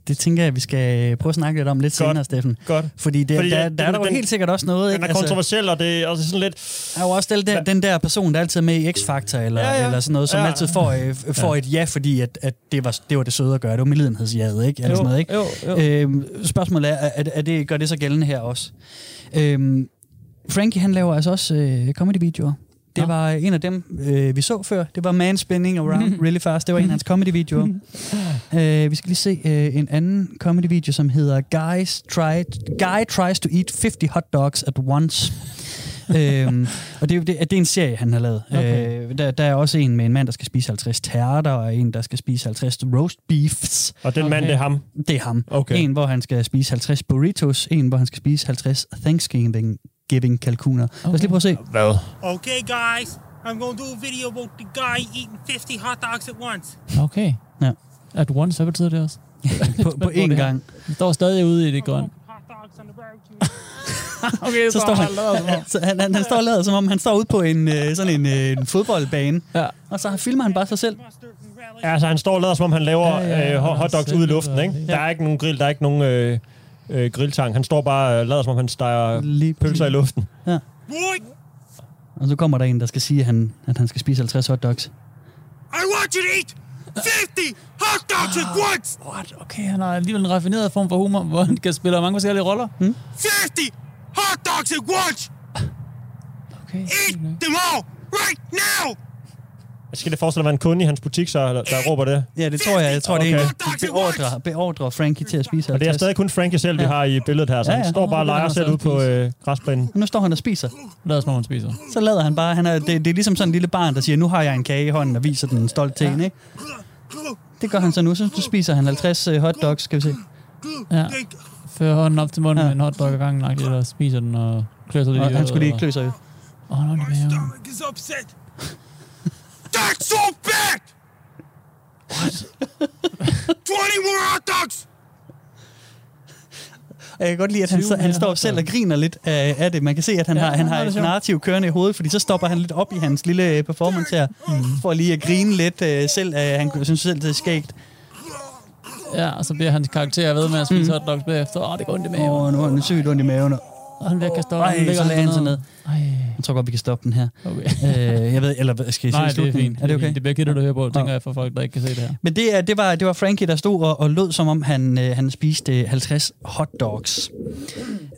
Det tænker jeg, vi skal prøve at snakke lidt om lidt Godt. senere, Steffen. Godt. Fordi, det, Fordi, der, der er der jo den- helt sikkert også noget. Ikke? er kontroversiel, og det er også sådan lidt... der er jo også den der, den der person, der altid er med i X-Factor, eller, Ja, ja, eller sådan noget, som ja. altid får, øh, får ja. et ja, fordi at, at det, var, det var det søde at gøre. Det var medlidenhedsjaget, ikke? Eller Jo, sådan noget, ikke? jo, jo. Øhm, spørgsmålet er, er, er det, gør det så gældende her også? Øhm, Frankie, han laver altså også øh, comedy-videoer. Det Nå. var en af dem, øh, vi så før. Det var Manspinning Around (laughs) Really Fast. Det var en af hans comedy-videoer. (laughs) øh, vi skal lige se øh, en anden comedy-video, som hedder Guys try, Guy Tries to Eat 50 Hot Dogs at Once. (laughs) øhm, og det, er det, det er en serie, han har lavet. Okay. Øh, der, der er også en med en mand, der skal spise 50 tærter, og en, der skal spise 50 roast beefs. Og den okay. mand, det er ham. Det er ham. Okay. En, hvor han skal spise 50 burritos. En, hvor han skal spise 50 Thanksgiving giving kalkuner. Okay. Lad os lige prøve at se. Hvad? Okay, guys, I'm gonna do a video about the guy eating 50 hot dogs at once. Okay. Ja. At once, hvad betyder det også? (laughs) på, på én gang. Han står stadig ude i det grøn. (laughs) Okay, Så står han, (laughs) så han, han, han står lader, som om han står ude på en, øh, sådan en, øh, en fodboldbane. Ja. Og så filmer han bare sig selv. Ja, altså han står og lader, som om han laver Ja, ja, ja. øh, hot- hotdogs ude i luften, ikke? Der er ikke nogen grill, der er ikke nogen øh, øh, grilltang. Han står bare og lader, som om han steger Lige pølser i luften. Ja. Og så kommer der en, der skal sige, at han, at han skal spise 50 hotdogs. I want you to eat 50 hot dogs at once! What? Okay, han har alligevel en raffineret form for humor, hvor han kan spille mange forskellige roller. Hmm? 50 hot dogs at once! Okay. Eat them all right now! Skal det forestille at være en kunde i hans butik, så, der, der råber det? Ja, det tror jeg. Jeg tror, det er en, Okay. de beordrer, beordrer Frankie til at spise Og det er 50. stadig kun Frankie selv, vi Ja. har i billedet her. Så Ja, han ja. står bare og Nå, leger er selv han ude på øh, græsplænen. Nu står han og spiser. Lad os som om han spiser. Så lader han bare. Han er, det, det er ligesom sådan en lille barn, der siger, nu har jeg en kage i hånden og viser den stolt til en, ikke? Det gør han så nu. Så så spiser han 50 øh, hotdogs, skal vi se. Ja. Fører hånden op til munden Ja. ja. med en hotdog ad gangen, og spiser den og klør sig lidt Og han skulle lige klø sig. Åh, oh, no, det er That's so bad! What? 20 more hot dogs! Jeg kan godt lide, at han, 20 han står selv og griner lidt af, af det. Man kan se, at han Ja, har, han har et sjovt. narrativ kørende i hovedet, fordi så stopper han lidt op i hans lille performance her, Mm. for lige at grine lidt øh, selv. Øh, han synes selv, det er skægt. Ja, og så bliver hans karakter ved med at spise mm. hotdogs bagefter. Åh, oh, det går ondt i maven. Åh, oh, nu har han sygt ondt i maven. Og han vil kaste op. Ej, så lagde han sig ned. Ej, Jeg tror godt, vi kan stoppe den her. okay. øh, jeg ved, eller skal jeg Nej, det er slutningen? fint. Er det okay? Det bliver kedeligt at høre på, tænker Ja. jeg, for folk, der ikke kan se det her. Men det, er- det, var, det var Frankie, der stod og, og lød, som om han, øh, han spiste 50 hotdogs.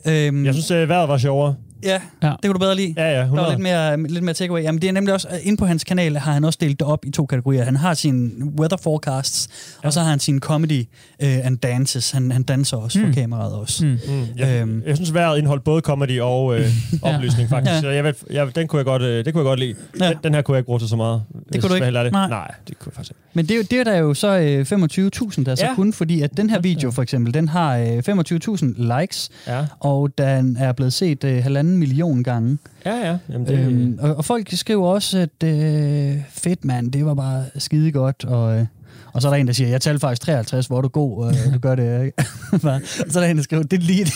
Øhm, Jeg synes, øh, vejret var sjovere. ja, Ja. det kunne du bedre lide. Ja, ja, Der var 100. lidt mere, lidt mere takeaway. Jamen, det er nemlig også, øh, inde på hans kanal har han også delt det op i to kategorier. Han har sine weather forecasts, ja. og så har han sin comedy uh, and dances. Han, han danser også mm. for kameraet også. Mm. Mm, jeg, Øhm. jeg synes, vejret indeholdt både comedy og øh, (laughs) oplysning, faktisk. Ja. Så jeg ved, jeg, den kunne jeg godt, øh, det kunne jeg godt lide. Ja. Den, den her kunne jeg ikke bruge til så meget. Det kunne du ikke? Nej. Nej. Nej, det kunne jeg faktisk ikke. Men det, er jo- det er der jo så øh, 25.000, der er så Ja. kun, fordi at den her video for eksempel, den har øh, 25.000 likes, Ja, og den er blevet set øh, halvanden million gange. ja. ja. Jamen, det, Øhm, og, og folk skriver også, at øh, fedt mand, det var bare skide godt, og... Øh, og så er der en, der siger, jeg talte faktisk 53, hvor er du god, og du gør det. ikke?" (laughs) Og så er der en, der skriver, det er lige det.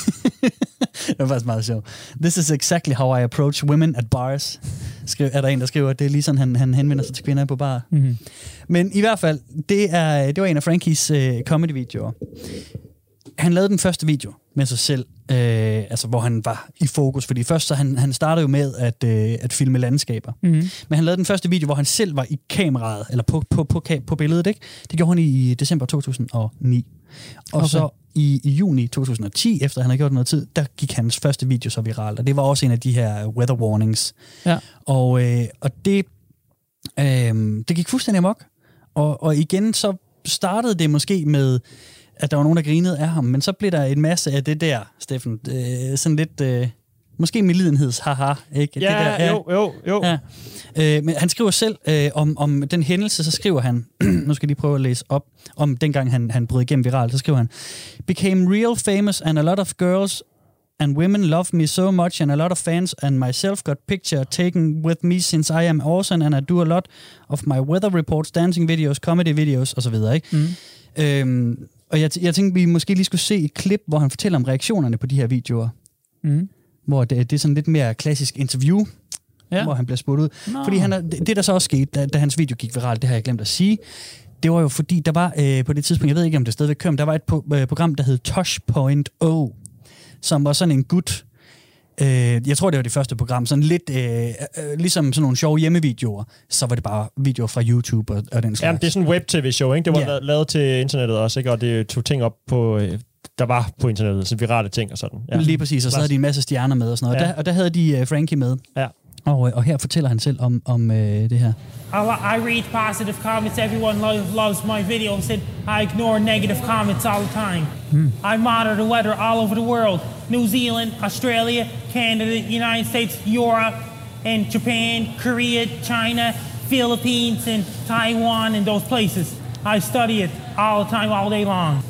(laughs) det var faktisk meget sjovt. This is exactly how I approach women at bars. Skriv, er der en, der skriver, det er lige sådan, han, han henvender sig til kvinder på bar. Mm-hmm. Men i hvert fald, det, er, det var en af Frankies øh, comedy-videoer. Han lavede den første video med sig selv, øh, altså hvor han var i fokus. Fordi først så han, han startede jo med at, øh, at filme landskaber. Mm-hmm. Men han lavede den første video, hvor han selv var i kameraet, eller på, på, på, på billedet. Ikke? Det gjorde han i december 2009. Og Okay. så i, i juni 2010, efter han havde gjort noget tid, der gik hans første video så viralt. Og det var også en af de her weather warnings. Ja. Og, øh, og det, øh, det gik fuldstændig amok. Og, og igen, så startede det måske med, at der var nogen, der grinede af ham, men så blev der en masse af det der, Steffen, øh, sådan lidt, øh, måske medlidenheds haha, ikke? ja, det der, jo, jo, jo. Ja. Øh, men han skriver selv øh, om, om den hændelse, så skriver han, (clears throat) nu skal jeg lige prøve at læse op, om dengang han, han brød igennem viralt, så skriver han, Became real famous and a lot of girls and women love me so much and a lot of fans and myself got picture taken with me since I am awesome and I do a lot of my weather reports, dancing videos, comedy videos osv. Ikke? Mm. Øhm, og jeg, jeg tænkte, vi måske lige skulle se et klip, hvor han fortæller om reaktionerne på de her videoer. Mm. Hvor det, det er sådan lidt mere klassisk interview, Ja. hvor han bliver spurgt ud. Nå. Fordi han er, det, det, der så også skete, da, da hans video gik viralt, det har jeg glemt at sige, det var jo fordi, der var øh, på det tidspunkt, jeg ved ikke, om det stadigvæk kører, men der var et po- øh, program, der hed Touch.0, som var sådan en gut, øh, jeg tror, det var det første program, sådan lidt øh, øh, ligesom sådan nogle sjove hjemmevideoer, så var det bare videoer fra YouTube og, og den slags. Jamen, det er sådan en web-tv-show, ikke? Det var yeah. lavet til internettet også, ikke? Og det tog ting op på... Øh, der var på internettet, så virale ting og sådan. Ja. Lige præcis, og så havde de en masse stjerner med og sådan noget. Ja. Og, der, og der havde de uh, Frankie med. Ja. Og, øh, og her fortæller han selv om, om øh, det her. I, I read positive comments. Everyone lo- loves my videos, and I ignore negative comments all the time. I monitor the weather all over the world New Zealand, Australia, Canada, United States, Europe, and Japan, Korea, China, Philippines, and Taiwan, and those places. I study it all the time, all day long.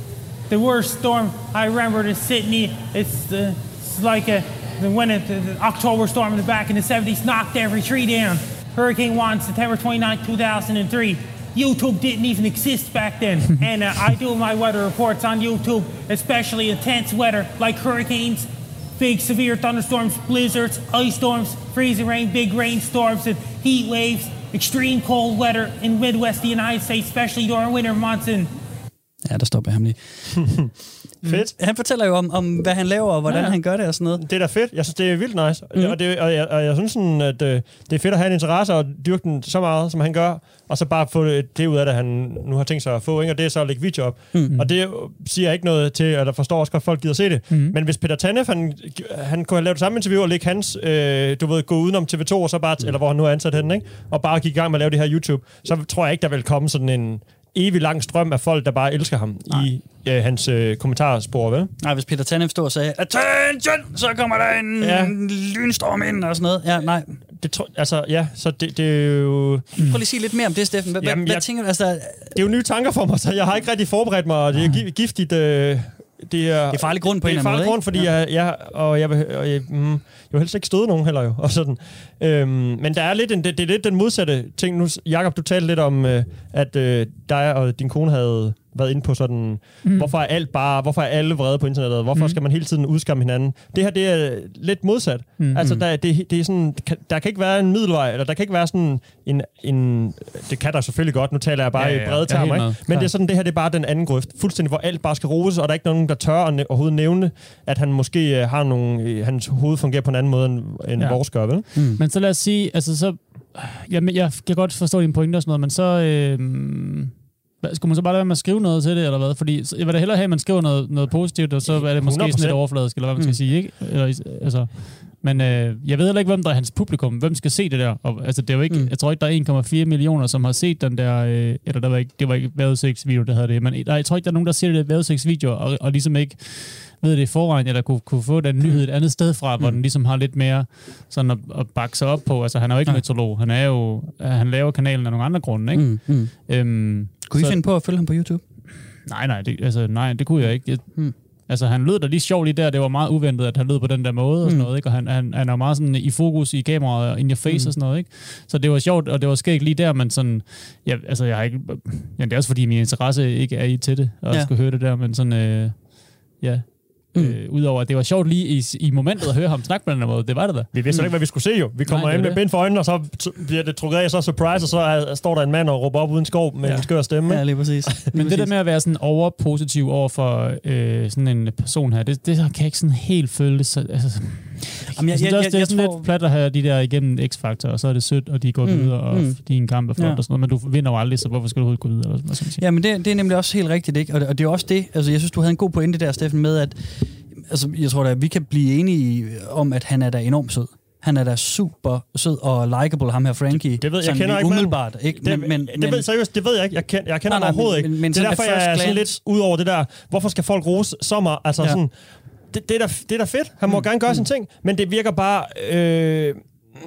The worst storm I remember is Sydney. It's, uh, it's like a the when it, the, the October storm in the back in the 70s knocked every tree down. Hurricane Juan, September 29, 2003. YouTube didn't even exist back then. (laughs) and uh, I do my weather reports on YouTube, especially intense weather like hurricanes, big severe thunderstorms, blizzards, ice storms, freezing rain, big rainstorms, and heat waves, extreme cold weather in Midwest the United States, especially during winter months. And Ja, der stopper jeg ham lige. (laughs) Fedt. Han fortæller jo om, om hvad han laver, og hvordan Ja, han gør det og sådan noget. Det er da fedt. Jeg synes, det er vildt nice. Mm. Og, det, og, jeg, og jeg synes sådan, at øh, det er fedt at have en interesse og dyrke den så meget, som han gør, og så bare få det, ud af det, han nu har tænkt sig at få, ikke? og det er så at lægge video op. Mm. Og det siger jeg ikke noget til, at jeg forstår også godt, at folk gider se det. Mm. Men hvis Peter Tanef, han, han kunne have lavet det samme interview og lægge hans, øh, du ved, gå udenom TV2, og så bare, mm. eller hvor han nu er ansat henne, ikke? og bare gik i gang med at lave det her YouTube, så tror jeg ikke, der vil komme sådan en evig lang strøm af folk, der bare elsker ham Nej. i øh, hans øh, kommentarspor, vel? Nej, hvis Peter Tanef stod og sagde, attention, så kommer der en Ja. lynstorm ind og sådan noget. Ja, nej. Det tror, altså, ja, så det, det er jo... Prøv lige at sige lidt mere om det, Steffen. Hvad, Jamen, hvad, jeg- tænker du? Altså, Det er jo nye tanker for mig, så jeg har ikke rigtig forberedt mig, og det er gi- giftigt. Øh, det er, Det er farlig grund på det en er eller anden farlig måde, grund, fordi jeg, jeg, og jeg, vil, og jeg, mm, jeg vil helst ikke støde nogen heller jo. (laughs) Og sådan. Øhm, men der er lidt en, det, det er lidt den modsatte ting. Nu, Jakob, du talte lidt om, øh, at øh, dig og din kone havde været inde på sådan, mm. hvorfor er alt bare, hvorfor er alle vrede på internettet? Hvorfor mm. skal man hele tiden udskamme hinanden? Det her, det er lidt modsat. Mm. Altså, der, det, det er sådan, kan- der kan ikke være en middelvej, eller der kan ikke være sådan en, en det kan der selvfølgelig godt, nu taler jeg bare Ja, ja, ja, i brede er termer, ikke? Men det er sådan, det her det er bare den anden grøft. Fuldstændig, hvor alt bare skal roses, og der er ikke nogen, der tør at næ- overhovedet nævne, at han måske øh, har nogle, øh, hans hoved fungerer på en anden måde, end, end Ja. vores gør, vel? Mm. Men så lad os sige, altså så... Jamen, jeg kan godt forstå dine pointer og sådan noget, men så... Øh, skulle man så bare lade være med at skrive noget til det, eller hvad? Fordi jeg vil da hellere have, at man skriver noget, noget positivt, og så er det måske sådan 100%. lidt overfladisk, eller hvad man skal Mm. sige, ikke? Eller, altså, men øh, jeg ved heller ikke, hvem der er hans publikum. Hvem skal se det der? Og, altså, det er jo ikke, Mm. Jeg tror ikke, der er 1,4 millioner, som har set den der... Øh, eller der var ikke, det var ikke vejrudsigtsvideo, det havde det. Men der, jeg tror ikke, der er nogen, der ser det vejrudsigtsvideo, og, og ligesom ikke ved det i forvejen, eller kunne, kunne få den nyhed et andet sted fra, hvor Mm. den ligesom har lidt mere sådan at, at bakke sig op på. Altså, han er jo ikke Nej. meteorolog. Han er jo... Han laver kanalen af nogle andre grunde, ikke? mm, mm. Øhm, Kunne I så- finde på at følge ham på YouTube? Nej, nej, det, altså, nej, det kunne jeg ikke. Jeg, Hmm. Altså, han lød da lige sjov lige der. Det var meget uventet, at han lød på den der måde og sådan Mm. noget, ikke? Og han, han, han er jo meget sådan i fokus i kameraet og in your face Mm. og sådan noget, ikke? Så det var sjovt, og det var skægt lige der, men sådan... Ja, altså, jeg har ikke... Ja, det er også fordi, min interesse ikke er i til det, og Ja. ja. skal høre det der, men sådan... Øh, ja, Mm. Øh, Udover at det var sjovt lige i, i momentet at høre ham snakke på den måde. Det var det da. Vi vidste mm. ikke, hvad vi skulle se jo. Vi kommer ind med bind for øjnene, og så bliver det trukket af, så surprise, og så er, står der en mand og råber op uden skov med Ja. en skør stemme. Ja, lige præcis. (laughs) Lige Men det der præcis. med at være sådan overpositiv over for øh, sådan en person her, det, det kan jeg ikke sådan helt føle det. Så, altså, Jamen, jeg, jeg, jeg, jeg, jeg, det er jeg, sådan tror... lidt plat at have de der igennem X-Factor, og så er det sødt, og de går Mm, videre, og mm. din kamp er flot Ja. og sådan noget, men du vinder jo aldrig, så hvorfor skal du overhovedet gå videre? Eller sige? Ja, men det, det er nemlig også helt rigtigt, ikke? Og, det- og det er også det, altså jeg synes, du havde en god pointe der, Steffen, med at, altså jeg tror da, at vi kan blive enige om, at han er da enormt sød. Han er da super sød og likable, ham her Frankie. Det- det ved jeg. Jeg Sådan kender ikke umiddelbart, ikke? Det, men, men, det ved, seriøst, det ved jeg ikke. Jeg, kend, jeg kender Nej, ham nej, overhovedet men- ikke. men det er sådan derfor, jeg er sådan lidt ud over det der. Hvorfor skal folk rose så meget? Altså ja. sådan, det, det, er da, det er da fedt. Han må mm. gerne gøre sin ting. Men det virker bare... Øh,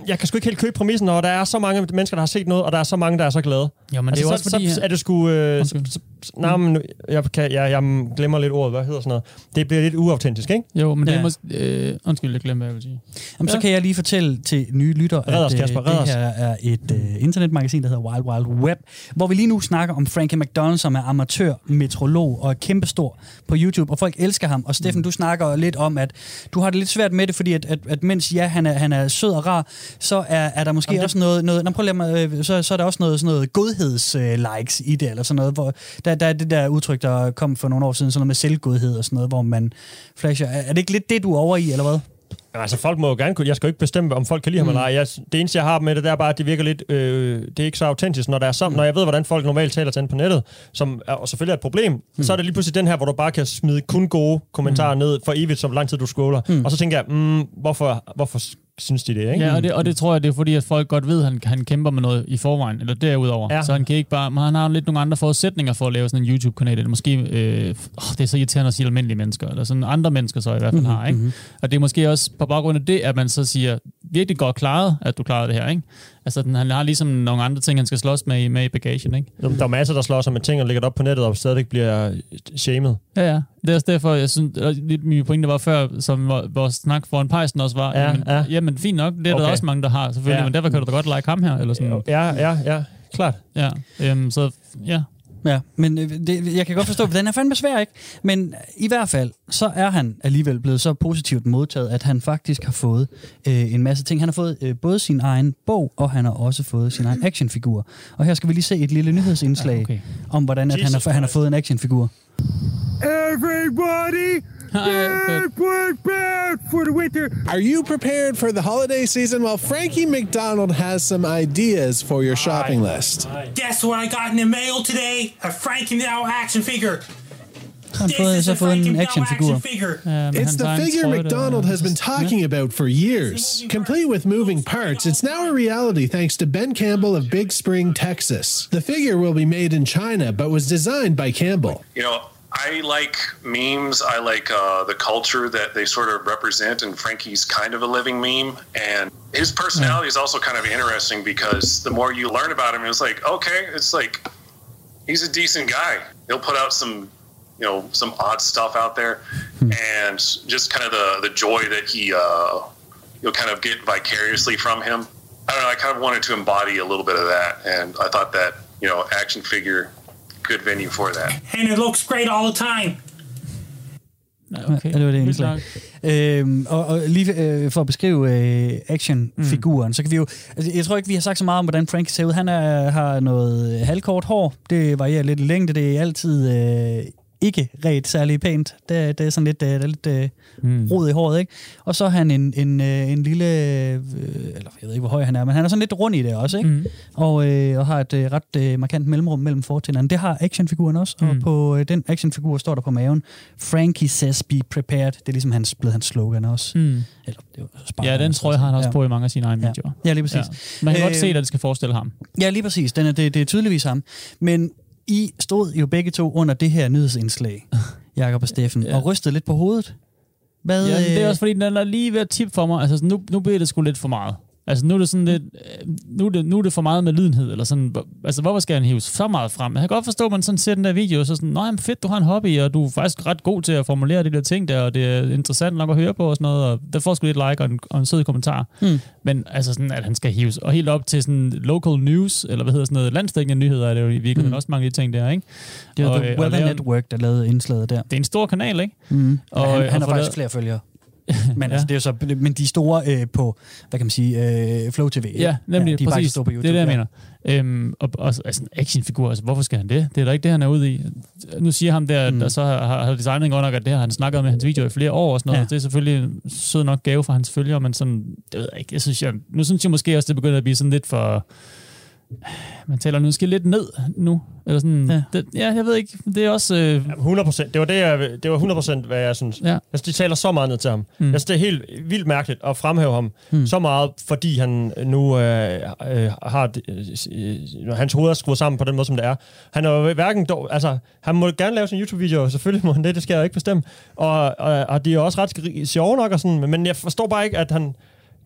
jeg kan sgu ikke helt købe præmissen, når der er så mange mennesker, der har set noget, og der er så mange, der er så glade. Jo, men det er jo så, også fordi... Så, er det sgu... Øh, Undskyld. så, så, nej, men nu- jeg, kan, jeg, jeg glemmer lidt ordet. Hvad hedder sådan noget? Det bliver lidt uautentisk, ikke? jo, men det Ja. er måske... Øh, undskyld, jeg glemte, hvad jeg vil sige. Jamen, så Ja. kan jeg lige fortælle til nye lytter, Red os, at øh, Kasper, det her er et øh, internetmagasin, der hedder Wild Wild Web, hvor vi lige nu snakker om Frankie McDonald, som er amatør, metrolog og er kæmpestor på YouTube, og folk elsker ham. Og Steffen, du snakker lidt om, at du har det lidt svært med det, fordi at, at, at mens ja, han er, han er sød og rar, så er, er der måske Jamen, det- også noget, noget nå, prøv lige mig, øh, så, så er der også noget, sådan noget godheds-likes i det, eller sådan noget, hvor der, der er det der udtryk, der kom for nogle år siden, sådan noget med selvgodhed og sådan noget, hvor man flasher. Er, er det ikke lidt det, du er over i, eller hvad? Altså, folk må jo gerne kunne... Jeg skal jo ikke bestemme, om folk kan lide ham Mm. eller ej. Jeg, det eneste, jeg har med det, det er bare, at det virker lidt... Øh, det er ikke så autentisk, når der er sammen. Mm. Når jeg ved, hvordan folk normalt taler til på nettet, som er, og selvfølgelig er et problem, mm. så er det lige pludselig den her, hvor du bare kan smide kun gode kommentarer mm. ned for evigt, så lang tid du scroller. Mm. Og så tænker jeg, mm, hvorfor, hvorfor synes de det, ikke? Ja, og det, og det tror jeg, det er fordi, at folk godt ved, at han, han kæmper med noget i forvejen, eller derudover. Ja. Så han kan ikke bare... Men han har lidt nogle andre forudsætninger for at lave sådan en YouTube-kanal, eller måske... Øh, åh, det er så irriterende at sige almindelige mennesker, eller sådan andre mennesker så i hvert fald Mhm, har, ikke? Og det er måske også på baggrund af det, at man så siger, virkelig godt klaret, at du klarede det her, ikke? Altså, den, han har ligesom nogle andre ting, han skal slås med, i- med i bagagen, ikke? Der er masser, der slår sig med ting og lægger det op på nettet, og stadigvæk bliver shamed. Ja, ja. Det er også derfor, jeg synes, lidt min pointe var før, som vor- vores snak foran pejsen også var, Ja, jamen, ja. jamen fint nok, det er okay. Der også mange, der har selvfølgelig, ja. men derfor kan du da godt like ham her, eller sådan. Ja, ja, ja. klart. Ja, øhm, så ja. Ja, men øh, det, jeg kan godt forstå, at den er fandme svær, ikke? Men i hvert fald, så er han alligevel blevet så positivt modtaget, at han faktisk har fået øh, en masse ting. Han har fået øh, både sin egen bog, og han har også fået sin egen actionfigur. Og her skal vi lige se et lille nyhedsindslag Ja, okay. om, hvordan at han, har, han har fået en actionfigur. Everybody, (laughs) get prepared for the winter. Are you prepared for the holiday season? Well, Frankie McDonald has some ideas for your shopping list. Guess what I got in the mail today? A Frankie Now action figure. Så har han fået, så har fået en figure. Um, It's the figure McDonald has been talking about for years. Complete with moving parts, it's now a reality thanks to Ben Campbell of Big Spring, Texas. The figure will be made in China, but was designed by Campbell. you know, I like memes. I like uh, the culture that they sort of represent, and Frankie's kind of a living meme. And his personality is also kind of interesting because the more you learn about him, it's like, okay, it's like he's a decent guy. He'll put out some, you know, some odd stuff out there, and just kind of the the joy that he, uh, you'll kind of get vicariously from him. I don't know. I kind of wanted to embody a little bit of that, and I thought that you know, action figure, good venue for that. And it looks great all the time. Okay. Ja, det var det indslag. Øhm, og, og lige øh, for at beskrive øh, actionfiguren, mm. så kan vi jo... Altså, jeg tror ikke, vi har sagt så meget om, hvordan Frank ser ud. Han er, har noget halvkort hår. Det varierer lidt i længde. Det er altid øh, ikke ret særlig pænt. Det, det er sådan lidt, øh, det er lidt øh, mm. rod i håret, ikke? Og så er han en, en, øh, en lille... Øh, eller jeg ved ikke, hvor høj han er, men han er sådan lidt rund i det også, ikke? Mm. Og, øh, og har et øh, ret øh, markant mellemrum mellem fortænderne. Det har actionfiguren også, mm. og på øh, den actionfigur står der på maven, Frankie says be prepared. Det er ligesom hans, blevet hans slogan også. Mm. Eller, det var Ja, den tror jeg, har han også ja. på i mange af sine egne Ja. videoer. Ja, lige præcis. Ja. Man kan godt Øh, se, at det skal forestille ham. Ja, lige præcis. Den er, det, det er tydeligvis ham. Men I stod jo begge to under det her nyhedsindslag, (laughs) Jakob og Steffen, Ja. og rystede lidt på hovedet. Hvad, Ja, det er øh, også fordi, den er lige ved at tippe for mig. Altså, nu, nu bliver det sgu lidt for meget. Altså, nu er det sådan lidt, øh, nu er det, nu er det for meget med lidenhed, eller sådan, altså, hvorfor skal han hive så meget frem? Jeg kan godt forstå, at man sådan ser den der video, og så sådan, nej, fedt, du har en hobby, og du er faktisk ret god til at formulere de der ting der, og det er interessant nok at høre på og sådan noget, og der får sgu lidt like og en, og en sød kommentar. Mm. Men altså sådan, at han skal hives, og helt op til sådan local news, eller hvad hedder sådan noget, landstækkende nyheder, er det jo i virkeligheden Mm. også mange af de ting der, ikke? det er og, The øh, og Weather Network, der lavede indslaget der. Det er en stor kanal, ikke? Mm. Og- Og, han, og han har få faktisk lavet- flere følgere. (laughs) Men, Ja. altså, det er så, men de er store øh, på, hvad kan man sige, øh, Flow TV. Ja, nemlig, ja, de er præcis. store på YouTube. det er det, jeg ja. mener. Øhm, og, og altså, en actionfigur, altså, hvorfor skal han det? Det er da ikke det, han er ude i. Nu siger ham der, Mm. der så har, har designet godt nok, at det har han snakket med hans video i flere år og sådan noget. Ja. Ja. Det er selvfølgelig en sød nok gave for hans følgere, men sådan, det ved jeg ikke. Jeg synes, jeg, nu synes jeg måske også, det begynder at blive sådan lidt for... Man taler nu måske lidt ned nu. Eller sådan, Ja. Det, ja, jeg ved ikke. Det er også... Øh, 100 procent. Det var, det, jeg, det var 100 procent, hvad jeg synes. Ja. Jeg synes, de taler så meget ned til ham. Mm. Jeg synes, det er helt vildt mærkeligt at fremhæve ham mm. så meget, fordi han nu øh, øh, har... Øh, hans hoved er skruet sammen på den måde, som det er. Han er jo hverken... Dog, altså, han må gerne lave sin YouTube-video, selvfølgelig må han det, det skal jeg jo ikke bestemme. Og, og, og de er også ret sjove nok og sådan, men jeg forstår bare ikke, at han...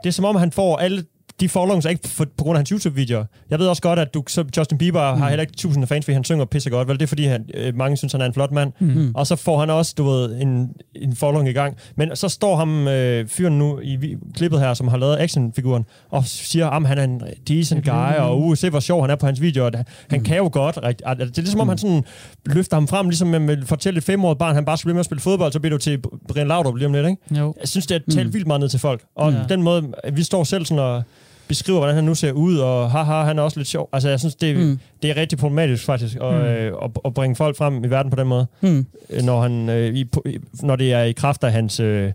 Det er som om, han får alle de followings, ikke for, på grund af hans YouTube-videoer. Jeg ved også godt, at du, så Justin Bieber mm. har heller ikke tusinder fans, fordi han synger pisse godt. Vel, det er fordi, han, øh, mange synes, han er en flot mand. Mm. Og så får han også, du ved, en, en following i gang. Men så står ham øh, fyren nu i vi- klippet her, som har lavet actionfiguren, og siger, at han er en decent guy, og uh, se hvor sjov han er på hans videoer. Han mm. kan jo godt. Rigt, det er ligesom om, han sådan løfter ham frem, ligesom man vil fortælle et femårigt barn, han bare skal blive med at spille fodbold, så bliver du til Brian Laudrup lige om lidt, ikke? jo. Jeg synes, det er talt vildt meget ned til folk. Og ja. den måde, vi står selv sådan og beskriver, hvordan han nu ser ud, og haha, han er også lidt sjov. Altså, jeg synes, det, Mm. det er rigtig problematisk faktisk, at, mm. øh, at, at bringe folk frem i verden på den måde. Mm. Øh, Når, han, øh, i, når det er i kraft af hans... Øh,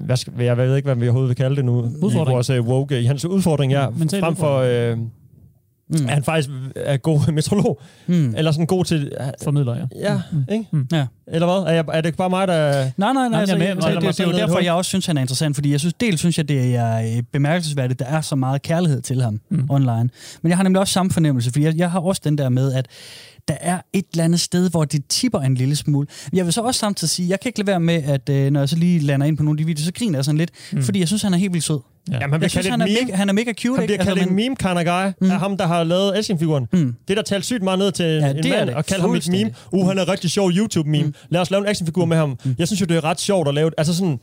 hvad skal, jeg ved ikke, hvad vi overhovedet vil kalde det nu. Udfordring. I vores øh, woke. I hans udfordring, ja. Mental frem for... Øh, Mm. at han faktisk er god (laughs) metrolog. Mm. Eller sådan god til... Formidler, ja. Ja, ikke? Ja. Eller hvad? Er, jeg, er det bare mig, der... Nej, nej, nej. Jamen, Altså, jeg jeg, med. det, Eller det, mig det, det er jo derfor, jeg også synes, han er interessant, fordi jeg synes, dels synes jeg, det er øh, bemærkelsesværdigt, at der er så meget kærlighed til ham mm. online. Men jeg har nemlig også samme fornemmelse, fordi jeg, jeg har også den der med, at der er et eller andet sted, hvor det tipper en lille smule. Jeg vil så også samtidig sige, jeg kan ikke lade være med, at øh, når jeg så lige lander ind på nogle af de videoer, så griner jeg sådan lidt, mm. fordi jeg synes, han er helt vildt sød. Ja. Jamen, han bliver Jeg synes, han er, mega, han er mega cute. Han ikke? bliver kaldt Altså, en meme kind of guy mm. af ham, der har lavet Asian-figuren. Mm. Det er der talt sygt meget ned til Ja, ja, en det mand, og kalde ham et meme. Uh, han er rigtig sjov YouTube-meme. Mm. Lad os lave en actionfigur med ham. Mm. Jeg synes jo, det er ret sjovt at lave... Altså sådan,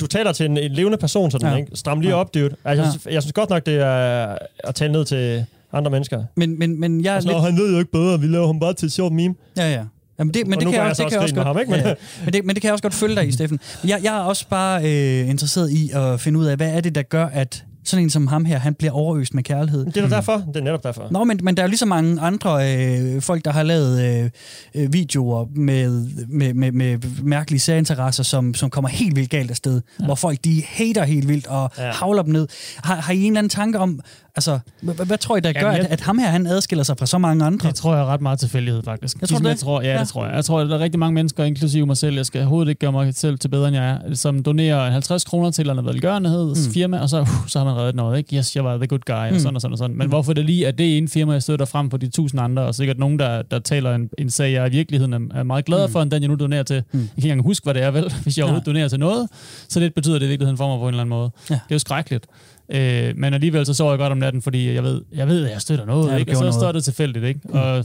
du taler til en, en levende person sådan, Ja. ja. ikke? Stram lige Ja. op, dude. Altså, jeg, synes, jeg synes godt nok, det er at tale ned til andre mennesker. Men, men, men jeg er Altså, lidt... han ved jo ikke bedre, vi laver ham bare til et sjovt meme. Ja, ja. Jamen det, men det kan jeg, også, så det kan også godt, ham, ikke? Men- Ja, men, det, men det kan jeg også godt følge dig i, (laughs) Steffen. Jeg, jeg er også bare øh, interesseret i at finde ud af, hvad er det, der gør, at sådan en som ham her, han bliver overøst med kærlighed. Det er da derfor. Det er netop derfor. Nå, men, men der er jo lige så mange andre øh, folk, der har lavet øh, øh, videoer med, med, med, med mærkelige særinteresser, som, som kommer helt vildt galt afsted, ja. hvor folk de hater helt vildt og. Ja. havler dem ned. Har, har I en eller anden tanke om, altså, hvad, hvad tror I, der gør, Jamen, jeg- at, at ham her, han adskiller sig fra så mange andre? Det tror jeg er ret meget tilfældighed, faktisk. Jeg tror Ligesom det. jeg tror, ja, Ja. ja, det tror jeg. Jeg tror, at der er rigtig mange mennesker, inklusive mig selv, jeg skal overhovedet ikke gøre mig selv til bedre, end jeg er, som donerer 50 kroner til en velgørenhedsfirma, mm. og så, uh, så har man reddet noget, ikke? Yes, jeg var the good guy, Mm. og sådan og sådan og sådan. Men hvorfor det lige er det ene firma, jeg støtter frem for de tusind andre, og sikkert nogen, der, der taler en, en sag, jeg i virkeligheden er, meget glad for, end den jeg nu donerer til. Mm. Jeg kan ikke engang huske, hvad det er, vel, (laughs) hvis jeg overhovedet donerer til noget. Så det betyder det i virkeligheden for mig på en eller anden måde. Ja. Det er jo skrækkeligt. Øh, men alligevel så sover jeg godt om natten, fordi jeg ved, jeg ved at jeg støtter noget, Ja, ikke? og så gjorde står noget. det tilfældigt. Ikke? Mm. Og,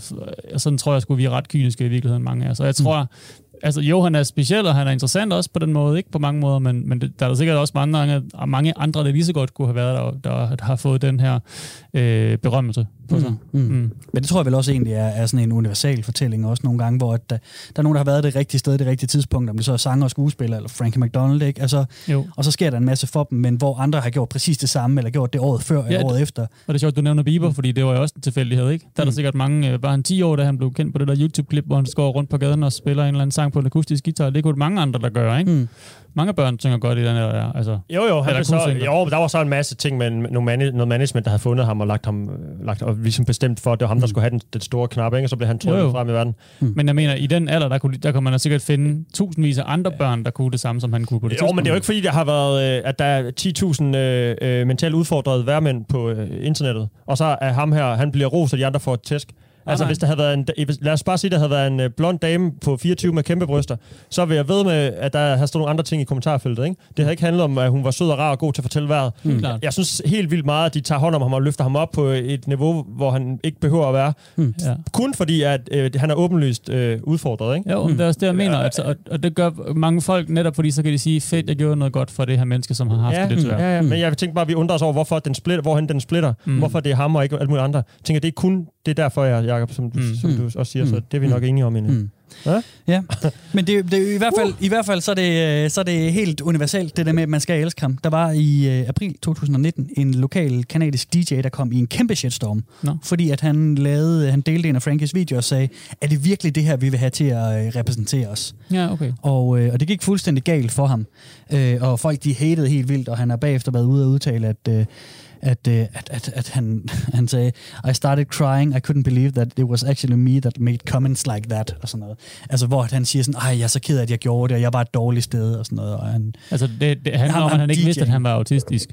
og sådan tror jeg, at vi er ret kyniske i virkeligheden, mange af os. Og jeg tror, mm. altså jo, han er speciel, og han er interessant også på den måde, ikke på mange måder, men, men det, der er der sikkert også mange, mange andre, der lige så godt kunne have været der, der har fået den her øh, berømmelse på sig. Mm. Mm. Mm. Men det tror jeg vel også egentlig er, er sådan en universal fortælling også nogle gange, hvor at der, der er nogen, der har været det rigtige sted, det rigtige tidspunkt, om det så er sanger og skuespiller, eller Frankie McDonald, ikke? Altså, Jo. og så sker der en masse for dem, men hvor andre har gjort præcis det samme, eller gjort det året før, eller Ja, året efter. Og det er sjovt, du nævner Bieber, fordi det var jo også en tilfældighed, ikke? Der er der Mm. sikkert mange, øh, var han 10 år, da han blev kendt på det der YouTube-klip, hvor han går rundt på gaden og spiller en eller anden sang på en akustisk guitar. Det kunne mange andre, der gør, ikke? Mm. Mange børn synger godt i den her, altså. Jo, jo, han Eller så, jo, der var så en masse ting med en- nogle man, noget management, der havde fundet ham og lagt ham, øh, lagt, og ligesom bestemt for, at det var ham, der skulle have den, den store knap, ikke? og så blev han trukket frem i verden. Men jeg mener, i den alder, der, kunne, der kan man sikkert finde tusindvis af andre børn, der kunne det samme, som han kunne på det Jo, men det er jo ikke fordi, der har været, øh, at der er 10.000 øh, øh, mentalt udfordrede værmænd på øh, internettet, og så er ham her, han bliver rost, og de andre får et tæsk. Altså, nej. hvis der havde været en, hvis- lad os bare sige, der havde været en øh, blond dame på 24 med kæmpe bryster, så vil jeg ved med, at der har stået nogle andre ting i kommentarfeltet. Ikke? Det havde ikke handlet om, at hun var sød og rar og god til at fortælle vejret. Helt klart. Jeg synes helt vildt meget, at de tager hånd om ham og løfter ham op på et niveau, hvor han ikke behøver at være. Ja. Kun fordi, at øh, han er åbenlyst øh, udfordret. Ikke? Jo, det er også det, jeg mener. Altså, og, og det gør mange folk netop, fordi så kan de sige, fedt, jeg gjorde noget godt for det her menneske, som har haft Ja, det lidt svært. ja, ja. Men jeg tænker bare, at vi undrer os over, hvorfor den splitter, hvorhen den splitter. Mm. Hvorfor det er ham og ikke alle mulige andre. Jeg tænker, det er kun det er derfor, jeg, Jacob, som, du, Mm. som du også siger, så det er vi nok enige om endnu. Mm. Ja? Ja, men det, det i hvert fald, i hvert fald så er, det, øh, så er det helt universelt, det der med, at man skal elske ham. Der var i øh, april 2019 en lokal kanadisk DJ, der kom i en kæmpe shitstorm, Nå. fordi at han, lavede, han delte en af Frankies videoer og sagde, er det virkelig det her, vi vil have til at øh, repræsentere os? Ja, okay. Og, øh, og det gik fuldstændig galt for ham. Øh, og folk de hatede helt vildt, og han har bagefter været ude og udtale, at, øh, at, øh, at, at, at han, (laughs) han sagde, I started crying, I couldn't believe that it was actually me that made comments like that, og sådan noget. Altså, hvor han siger sådan, ej, jeg er så ked af, at jeg gjorde det, og jeg var et dårligt sted, og sådan noget. Og han, Altså, det, det handler om, at han ikke vidste, at han var autistisk.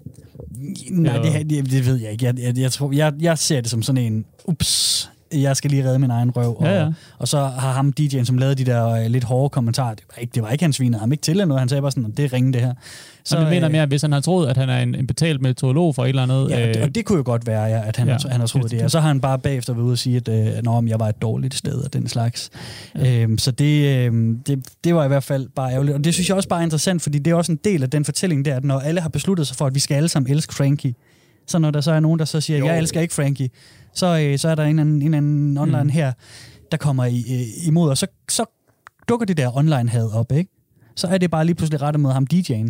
nej, det, det, det ved jeg ikke. Jeg, jeg, jeg, tror, jeg, jeg ser det som sådan en, ups, jeg skal lige redde min egen røv. Og, Ja, ja. og så har ham DJ'en, som lavede de der øh, lidt hårde kommentarer, det var ikke, det var ikke han svinede ham ikke til eller noget, han sagde bare sådan, det er ringe det her. Så jeg mener øh, mere, at hvis han har troet, at han er en, en betalt meteorolog for et eller andet... Ja, øh, og det kunne jo godt være, ja, at han, Ja. han har troet det. Og så har han bare bagefter været ude og sige, at, øh, nå, men jeg var et dårligt sted og den slags. Ja. Øhm, så det, øhm, det, det var i hvert fald bare ærgerligt. Og det synes jeg også bare er interessant, fordi det er også en del af den fortælling der, at når alle har besluttet sig for, at vi skal alle sammen elske Frankie, så når der så er nogen, der så siger, at jeg elsker ikke Frankie, så, øh, så er der en anden, en anden online mm. her, der kommer i, øh, imod, og så, så dukker det der online-had op, ikke? Så er det bare lige pludselig rettet mod ham DJ'en.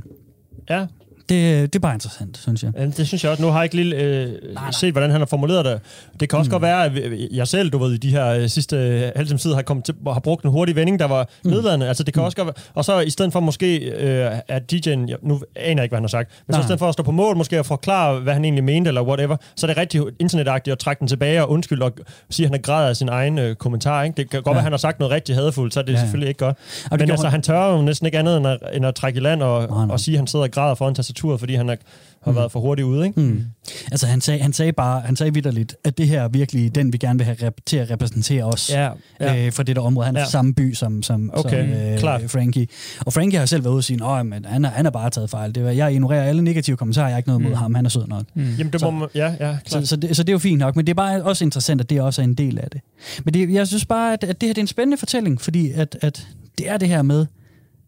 Ja, Det, det er bare interessant, synes jeg. Det synes jeg også. Nu har jeg ikke lige øh, set, hvordan han har formuleret det. Det kan også mm. godt være, at jeg selv, du ved, i de her øh, sidste øh, halv time tid, har, kommet til, har brugt en hurtig vending, der var mm. nedladende. Altså, det kan mm. også godt være. Og så i stedet for måske, øh, at DJ'en, nu aner jeg ikke, hvad han har sagt, men så Nej. i stedet for at stå på mål, måske at forklare, hvad han egentlig mente, eller whatever, så er det rigtig internetagtigt at trække den tilbage og undskylde og sige, at han er græd af sin egen øh, kommentar. Ikke? Det kan godt Ja. være, at han har sagt noget rigtig hadefuldt, så er det Ja, selvfølgelig ikke godt. det Men altså, han- han tør jo næsten ikke andet end at, end at trække i land og, Nej, nej. og sige, at han sidder og græder foran tastaturet, fordi han er, har været for hurtigt ude. Ikke? Mm. Altså han sagde, han sagde bare, han sagde vidderligt, at det her er virkelig den, vi gerne vil have rep- til at repræsentere os Ja, ja. Øh, for det der område. Han er Ja. samme by som, som, Okay, som øh, klart. Frankie. Og Frankie har selv været ude og sige, at han, er, han er bare taget fejl. Det var, jeg ignorerer alle negative kommentarer, jeg har ikke noget mod Mm. ham, han er sød nok. Mm. Jamen, det Så- må man, ja, ja, klart. Så, så, det, så det er jo fint nok, men det er bare også interessant, at det også er en del af det. Men det, jeg synes bare, at, at det her det er en spændende fortælling, fordi at, at det er det her med,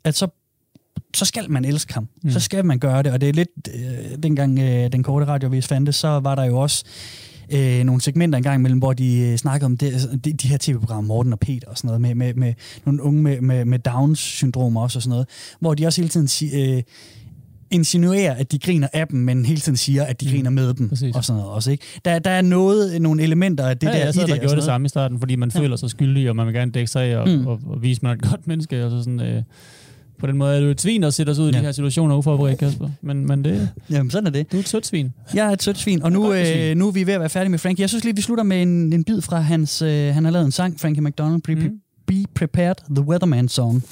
at så, så skal man elske ham. Mm. Så skal man gøre det, og det er lidt, øh, dengang øh, den korte radiovis fandtes, så var der jo også øh, nogle segmenter engang imellem, hvor de øh, snakker om det, de, de her tv-programmer, Morten og Peter og sådan noget, med, med, med nogle unge med, med, med Downs-syndrom også og sådan noget, hvor de også hele tiden siger... Øh, insinuerer, at de griner af dem, men hele tiden siger, at de Mm. griner med dem, Præcis. og sådan noget også, ikke? Der, der er noget, nogle elementer af det ja, der jeg i sad det. der og gjorde det samme i starten, fordi man Ja. føler sig skyldig, og man vil gerne dække sig af og, Mm. mm. og, og vise, at man er et godt menneske. Og så sådan, øh, på den måde er det jo et svin at sætte os ud i Ja. de her situationer uforberedt, Kasper. Men, men det, Jamen, sådan er det. du er et sødt svin. Jeg er et sødt svin, og nu, øh, nu er vi ved at være færdige med Frankie. Jeg synes lige, vi slutter med en, en bid fra hans... Øh, han har lavet en sang, Frankie McDonald, Be, Mm. Be Prepared, The Weatherman Song.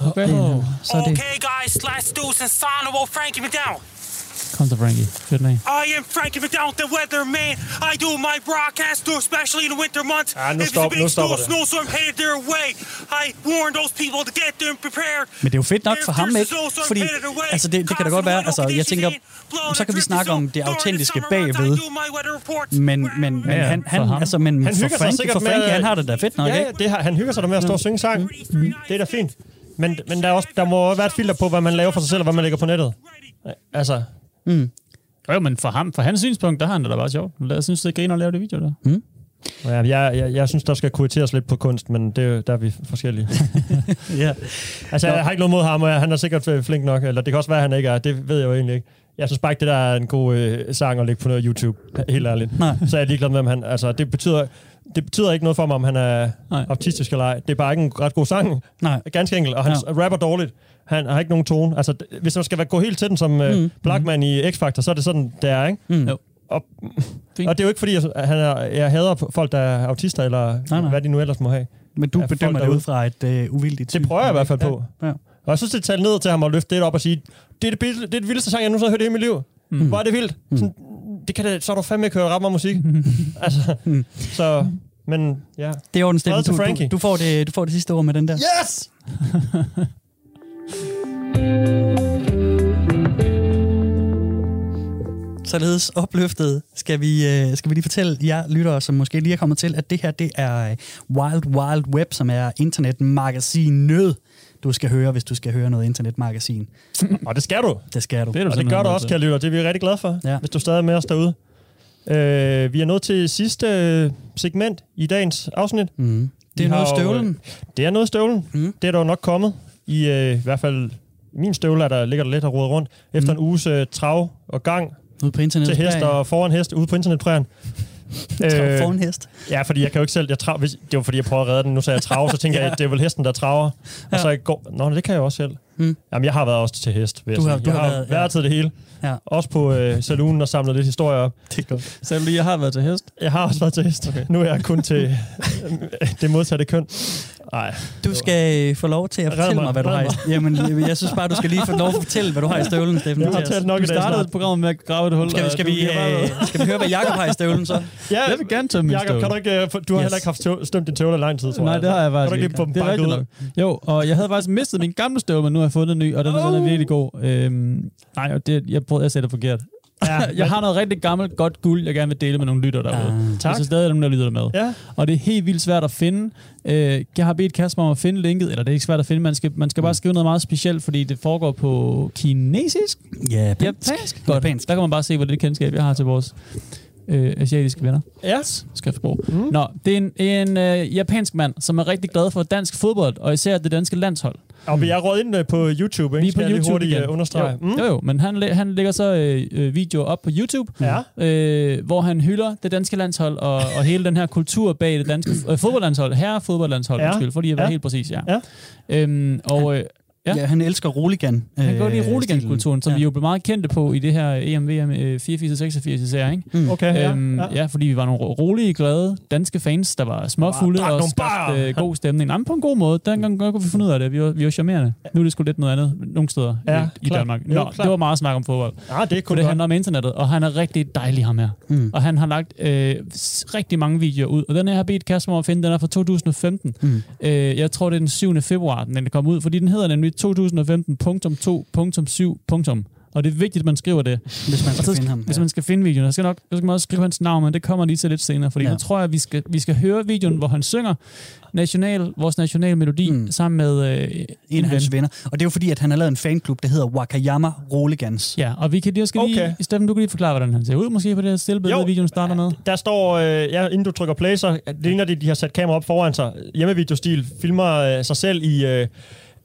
Okay. Det, er- så er det... Okay, guys, let's do some Frankie McDowell. Kom så, Frankie. Fyr den af. I am Frankie McDowell, the weatherman. I do my broadcast, too, especially in the winter months. Ah, nu if stop- it's a nu big stopper snow, det. snowstorm headed their way, I warn those people to get them prepared. Men det er jo fedt nok for ham, ikke? Fordi, altså det, det kan da godt være, altså jeg tænker, så kan vi snakke om det autentiske bagved, men, men, men Ja, han, han, altså, men Han for Frankie, for med- Frankie, han har det da fedt nok, Ja, ja, ikke? det har, han hygger sig da med at stå og synge sang. Det er da fint. Men, men der, er også, der må være et filter på, hvad man laver for sig selv, og hvad man lægger på nettet. Altså, Jo, men for ham, for hans synspunkt, der har han det da bare sjovt. Jeg synes, det griner at lave det video der. ja, jeg, jeg, jeg synes, der skal kuriteres lidt på kunst, men det, er der er vi forskellige. (laughs) Ja. (laughs) Altså, jeg har ikke noget mod ham, og han er sikkert flink nok, eller det kan også være, at han ikke er. Det ved jeg jo egentlig ikke. Jeg synes bare ikke, det der er en god øh, sang at lægge på noget YouTube, helt ærligt. Nej. Så er jeg ligeglad med, om han... Altså, det betyder, det betyder ikke noget for mig, om han er Nej. autistisk eller ej. Det er bare ikke en ret god sang. Nej. Ganske enkelt. Og han ja. rapper dårligt. Han har ikke nogen tone. Altså, hvis man skal være- gå helt til den som mm. uh, Blackman i X-Factor, så er det sådan, det er, ikke? Mm. Jo. Og, Fint. og det er jo ikke fordi, jeg, han er, jeg hader folk, der er autister, eller nej. hvad de nu ellers må have. Men du bedømmer det ud fra et øh, uvildigt Det prøver jeg i hvert fald på. Ja. Og jeg synes, det taler ned til ham at løfte det op og sige, det er det, det, er det vildeste sang, jeg nogensinde har hørt i hele mit liv. Mm. Hvor er det vildt. Sådan, det kan det, så er du fandme ikke høre ret meget musik. (laughs) altså, så, men ja. Det er Fred Steffen. til Du, du, Frankie. du, får det, du får det sidste ord med den der. Yes! (laughs) Således opløftet skal vi, øh, skal vi lige fortælle jer lyttere, som måske lige er kommet til, at det her det er øh, Wild Wild Web, som er internetmagasin nød, du skal høre, hvis du skal høre noget internetmagasin. (laughs) Og det skal du. Det skal du. Det du Og det gør du også, kære lytter. Det er vi rigtig glade for, Ja. hvis du stadig er med os derude. Øh, vi er nået til sidste øh, segment i dagens afsnit. Mm. Det er noget støvlen. Det er noget støvlen. Mm. Det er jo nok kommet. I, øh, i hvert fald min støvle er der, ligger der lidt og rodet rundt. Efter Mm. en uges øh, trav og gang Ude på internettet. til hest og foran hest ude på internetprægen. (laughs) Øh, for en hest. Ja, fordi jeg kan jo ikke selv... Jeg trav, hvis, det var fordi, jeg prøvede at redde den. Nu sagde jeg trav, så tænker jeg, (laughs) at det er vel hesten, der traver. Og Ja. så i går... Nå, det kan jeg også selv. Mm. Jamen, jeg har været også til hest, vil Du har- du jeg har har været- ja. til det hele. Ja. Også på øh, saloonen og samlet lidt historier op. Det er godt. Så lige, jeg har været til hest. Jeg har også været til hest. Okay. Nu er jeg kun til øh, (laughs) det modsatte køn. Nej. Du skal få lov til at fortælle mig, mig, hvad du har i Jamen, jeg synes bare, du skal lige få lov at fortælle, hvad du har i støvlen, Steffen. Jeg har talt nok i Du startede snart. programmet med at grave et hul. Skal vi, skal, vi, øh, skal vi høre, hvad Jacob har i støvlen så? Ja, Jeg vil gerne tømme min Jakob, støvle. kan du ikke... øh, Du har Yes. heller ikke haft tøv, stemt din tøvle i lang tid, tror Nej, jeg. det har jeg Kan du faktisk ikke ikke. lige få dem Det er ud? Jo, og jeg havde faktisk mistet min gamle støvle, men nu har fundet en ny, og den er, den er virkelig god. Øhm, nej, det, jeg prøvede at sætte det forkert. Ja, (laughs) jeg har noget rigtig gammelt, godt guld, jeg gerne vil dele med nogle lytter derude. Ah, tak. Så stadig er nogen, der lytter med. Ja. Og det er helt vildt svært at finde. Øh, jeg har bedt Kasper om at finde linket, eller det er ikke svært at finde, man skal, man skal bare skrive noget meget specielt, fordi det foregår på kinesisk. Ja, Japansk. Godt. Japansk. Der kan man bare se, hvor lidt kendskab jeg har til vores øh, asiatiske venner. Ja. Skriftsprog. Mm. Nå, det er en, en øh, japansk mand, som er rigtig glad for dansk fodbold, og især det danske landshold. Og vi er råd ind øh, på YouTube, ikke? Vi er på Skal lige YouTube hurtigt igen. øh, understrege. Jo, jo, jo, men han, han lægger så øh, øh, videoer op på YouTube, Ja. øh, hvor han hylder det danske landshold og, og hele den her kultur bag det danske øh, fodboldlandshold, herre fodboldlandshold, Ja. undskyld, fordi jeg var Ja. helt præcis, ja. Ja. Øhm, og øh, Ja. Ja. ja, han elsker roligan. han går lige øh, roligan-kulturen, som ja. vi jo blev meget kendte på i det her EM, VM øh, 84-86 især, ikke? Mm. Okay, ja. Øhm, ja. ja. fordi vi var nogle ro- rolige, glade danske fans, der var småfulde og skabte øh, god stemning. Jamen, på en god måde. Dengang kunne vi finde ud af det. Vi var, vi var charmerende. Nu er det sgu lidt noget andet nogle steder Ja, i, i klart. Danmark. Jo, Nå, klart. det var meget snak om fodbold. Ah, det er For det godt. handler om internettet, og han er rigtig dejlig ham her. Mm. Og han har lagt øh, rigtig mange videoer ud. Og den her har bedt Kasper om at finde, den er fra 2015. Mm. Øh, jeg tror, det er den 7. februar, den kommet ud, fordi den hedder nemlig 2015.2.7. Og det er vigtigt, at man skriver det. Hvis man skal så, finde ham. Hvis man skal finde videoen, så skal, nok, så skal man også skrive hans navn, men det kommer lige til lidt senere, fordi Ja. ja. nu tror jeg, at vi skal, vi skal høre videoen, hvor han synger national, vores nationale melodi mm. sammen med øh, en af hans ven. venner. Og det er jo fordi, at han har lavet en fanklub, der hedder Wakayama Roligans. Ja, og vi kan lige, skal lige, Okay. Steffen, du kan lige forklare, hvordan han ser ud, måske på det her stille billede, Jo. videoen starter med. Der står, øh, ja, inden du trykker play, så det ligner det, de har sat kamera op foran sig. Hjemmevideostil filmer øh, sig selv i... Øh,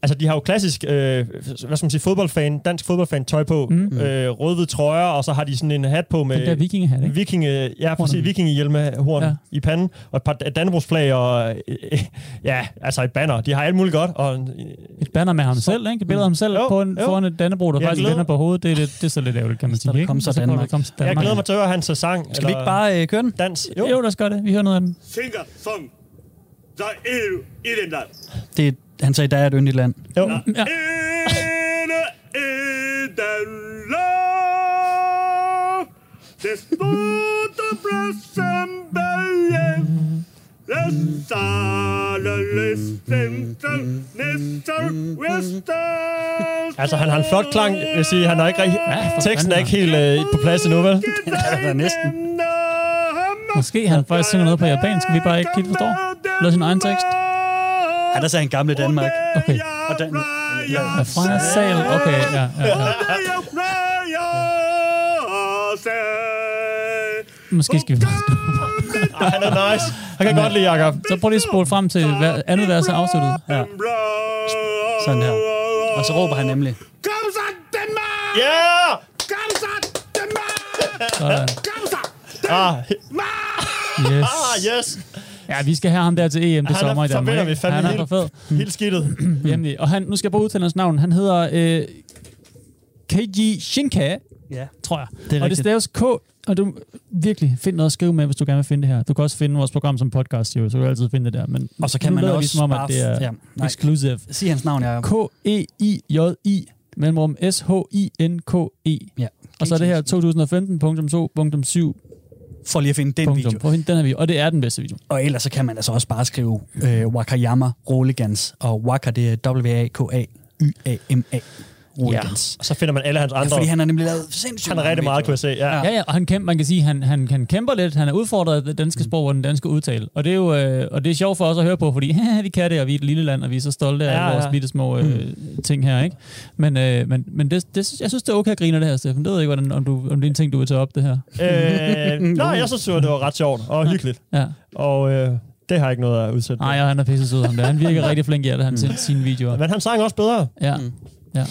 altså, de har jo klassisk, øh, hvad skal man sige, fodboldfan, dansk fodboldfan tøj på. Mm. Øh, rød-hvid trøjer, og så har de sådan en hat på med... Den der vikingehat, ikke? Vikinge, ja, præcis, vikingehjelmehorn Ja. ja. i panden, og et par Dannebrogsflag, og øh, (laughs) ja, altså et banner. De har alt muligt godt, og en- Et banner med ham selv, ikke? Et billede af ham selv Jo, på en, jo. foran et Dannebro, der Jeg faktisk vender på hovedet. Det er, lidt, det er så lidt ærgerligt, kan man sige. der ikke? kom så kommer Danmark. der kom så jeg Danmark. glæder mig til at høre hans øh, sang. Skal vi ikke bare øh, køre den? Dans? Jo, jo lad os gøre det. Vi hører noget af den. Singer som der er i den land. Det er, han sagde, der er et yndigt land. Jo. Ja. Land. Det store bræssembeje. Det sale listen til næste vester. Altså, han har en flot klang, vil jeg sige. Han er ikke rigtig... Ja, Teksten er ikke helt øh, på plads endnu, vel? Det er der næsten. Måske han faktisk synger noget på japansk, vi bare ikke helt forstår. Lav sin egen tekst. Ja, der sagde han gamle Danmark. Okay. Og den, Ja, fra sal. Okay, ja, ja, ja. Måske skal vi... Ah, (laughs) han er nice. Han kan godt lide Jacob. Så prøv lige at spole frem til andet vers er afsluttet. Ja. Sådan her. Og så råber han nemlig. Kom så, Danmark! Yeah! Kom så, Danmark! Sådan. Kom så, Ah, Yes. ah, yes. Ja, vi skal have ham der til EM Han er- sommer i så Danmark. vi ikke? fandme Han er helt- for fed. Helt skidtet. (clears throat) Hjemlig. Og han, nu skal jeg bare udtale hans navn. Han hedder øh, Keiji Shinka, Ja. tror jeg. Det er og det rigtigt. staves K, og du virkelig find noget at skrive med, hvis du gerne vil finde det her. Du kan også finde vores program som podcast, jo, så kan du altid finde det der. Men Og så kan man også som om, bare at det er ja, nej. exclusive. Sig hans navn, jeg K-E-I-J-I, mellemrum S-H-I-N-K-E. Ja. Og så er det her 2015.2.7. For lige at finde den Punktum. video. At hente den her video, og det er den bedste video. Og ellers så kan man altså også bare skrive øh, Wakayama Roligans. Og Waka, det er W-A-K-A-Y-A-M-A. Roligans. Og så finder man alle hans Ja, andre. fordi han har nemlig lavet sindssygt Han er rigtig meget, kunne jeg se. Ja. Ja, ja, og han kæmper, man kan sige, han, han, han kæmper lidt, han er udfordret af det danske sprog og den danske udtale. Og det er jo øh, og det er sjovt for os at høre på, fordi (laughs) vi kan det, og vi er et lille land, og vi er så stolte af Ja, ja, vores ja. bitte små øh, ting her, ikke? Men, øh, men, men det, det, jeg synes, det er okay at grine det her, Steffen. Det ved jeg ikke, hvordan, om, du, om det er en ting, du vil tage op, det her. Øh, (laughs) nej, jeg synes, det var ret sjovt og hyggeligt. Ja. Og øh, det har jeg ikke noget at udsætte. Nej, ja, han er pisse sød, ham der. Han virker rigtig flink i det, han sendte sine videoer. Men han sang også bedre. Ja, ja.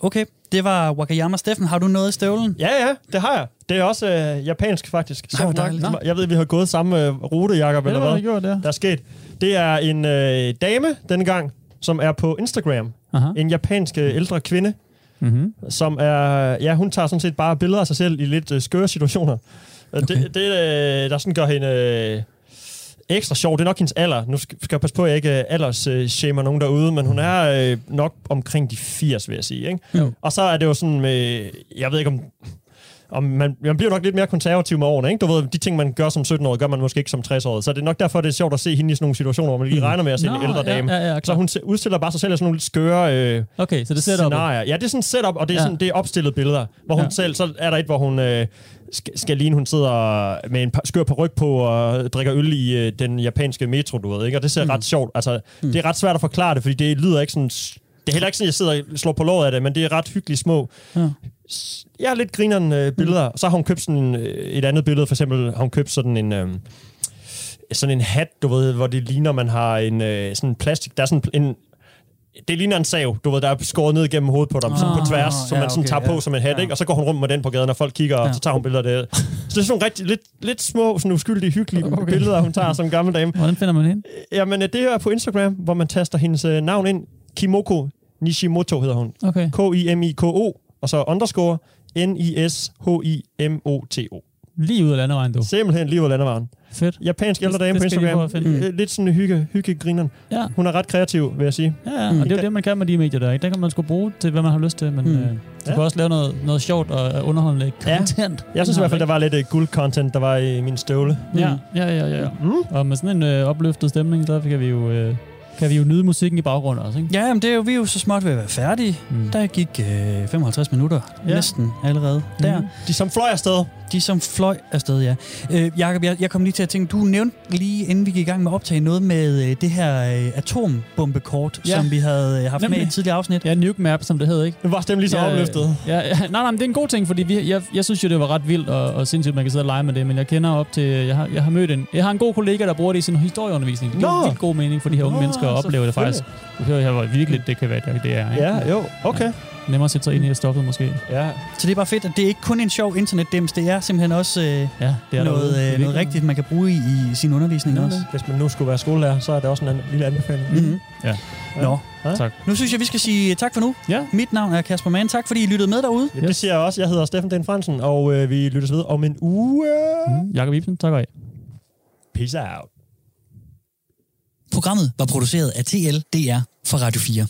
Okay, det var Wakayama. Steffen, har du noget i støvlen? Ja, ja, det har jeg. Det er også øh, japansk, faktisk. Nej, hvor dejligt. Jeg ved, vi har gået samme øh, rute, Jacob, eller hvad gjort der? Der er sket. Det er en øh, dame denne gang, som er på Instagram. Aha. En japansk øh, ældre kvinde, Mm-hmm. som er... Ja, hun tager sådan set bare billeder af sig selv i lidt øh, skøre situationer. Okay. Det, det øh, der sådan gør hende øh, ekstra sjov, det er nok hendes alder. Nu skal, jeg passe på, at jeg ikke øh, alders øh, shamer nogen derude, men hun er øh, nok omkring de 80, vil jeg sige. Ikke? Jo. Og så er det jo sådan med... Jeg ved ikke om... Og man, man bliver nok lidt mere konservativ med årene, ikke? Du ved, de ting, man gør som 17-årig, gør man måske ikke som 60-årig. Så det er nok derfor, det er sjovt at se hende i sådan nogle situationer, hvor man lige regner med at se Nå, en ældre ja, dame. ja, ja, så klart. hun udstiller bare sig selv i sådan nogle lidt skøre øh, Okay, så det scenarier. Ja, det er sådan et setup, og det er, Ja. sådan, det er opstillede billeder, hvor hun Ja. selv, så er der et, hvor hun øh, skal, ligne, hun sidder med en skør ryg på og drikker øl i øh, den japanske metro, du ved, ikke? Og det ser mm. ret sjovt. Altså, mm. det er ret svært at forklare det, fordi det lyder ikke sådan... Det er heller ikke sådan, jeg sidder og slår på låret af det, men det er ret hyggeligt små. Ja. Jeg har lidt grineren øh, billeder. Mm. Så har hun købt sådan øh, et andet billede, for eksempel har hun købt sådan en... Øh, sådan en hat, du ved, hvor det ligner, man har en øh, sådan en plastik... Der er sådan en... Det ligner en sav, du ved, der er skåret ned gennem hovedet på dem, sådan på Ah, tværs, som ja, man sådan okay, tager på ja. som en hat, Ja. ikke? Og så går hun rundt med den på gaden, og folk kigger, og Ja. så tager hun billeder af det. Så det er sådan rigtig, lidt, lidt små, sådan uskyldige, hyggelige okay. billeder, hun tager som gammel dame. Hvordan finder man hende? Jamen, øh, det er på Instagram, hvor man taster hendes øh, navn ind. Kimoko Nishimoto hedder hun. Okay. K-I-M-I-K-O, og så underscore N-I-S-H-I-M-O-T-O. Lige ud af landevejen, du. Simpelthen lige ud af landevejen. Fedt. Japansk ældre Det- dame det på Instagram. Øh, Lidt sådan hygge, hygge grineren. Ja. Hun er ret kreativ, vil jeg sige. Ja, ja, og det er jo det, man kan med de medier der. Ikke? Der kan man sgu bruge til, hvad man har lyst til, men mm. øh, du Ja. kan også lave noget, noget sjovt og øh, underholdende Ja. content. Jeg synes i hvert fald, der var lidt uh, guld-content, der var i min støvle. Ja, ja, ja, ja. ja. Mm. Og med sådan en øh, opløftet stemning, så kan vi jo øh, kan vi jo nyde musikken i baggrunden også, ikke? Ja, men det er jo, vi er jo så småt ved at være færdige. Mm. Der gik øh, 55 minutter Ja. næsten allerede mm. der. De som fløj afsted. De som fløj afsted, ja. Øh, Jakob, jeg, jeg kom lige til at tænke, du nævnte lige inden vi gik i gang med at optage noget med øh, det her øh, atombombekort, Ja. ja. som vi havde øh, haft Nemlig. med i et tidligere afsnit. Ja, Nuke Map, som det hed, ikke? Det var stemmen lige så Ja, opløftet. Ja, ja, nej, nej, men det er en god ting, fordi vi, jeg, jeg synes jo, det var ret vildt og, og sindssygt, at man kan sidde og lege med det, men jeg kender op til, jeg har, jeg har mødt en, jeg har en god kollega, der bruger det i sin historieundervisning. Det giver vildt god mening for de her unge Nå, mennesker at opleve det faktisk. Du hører her, hvor virkelig det kan være, det det er. Ikke? Ja, jo, okay. Nemmere at sætte sig ind i stoffet måske. Ja. Så det er bare fedt, at det er ikke kun en sjov internetdims, det er simpelthen også øh, ja, det er noget, øh, noget rigtigt, man kan bruge i, i sin undervisning Ja, også. Hvis man nu skulle være skolelærer, så er det også en lille anbefaling. Mm-hmm. Ja. Nå, Ja. Tak. nu synes jeg, vi skal sige tak for nu. Ja. Mit navn er Kasper Mann. Tak fordi I lyttede med derude. Ja, det siger jeg også. Jeg hedder Steffen Den Fransen, og øh, vi lyttes ved om en uge. Mm, Jakob Ibsen, tak og af. Peace out. Programmet var produceret af TLDR for Radio 4.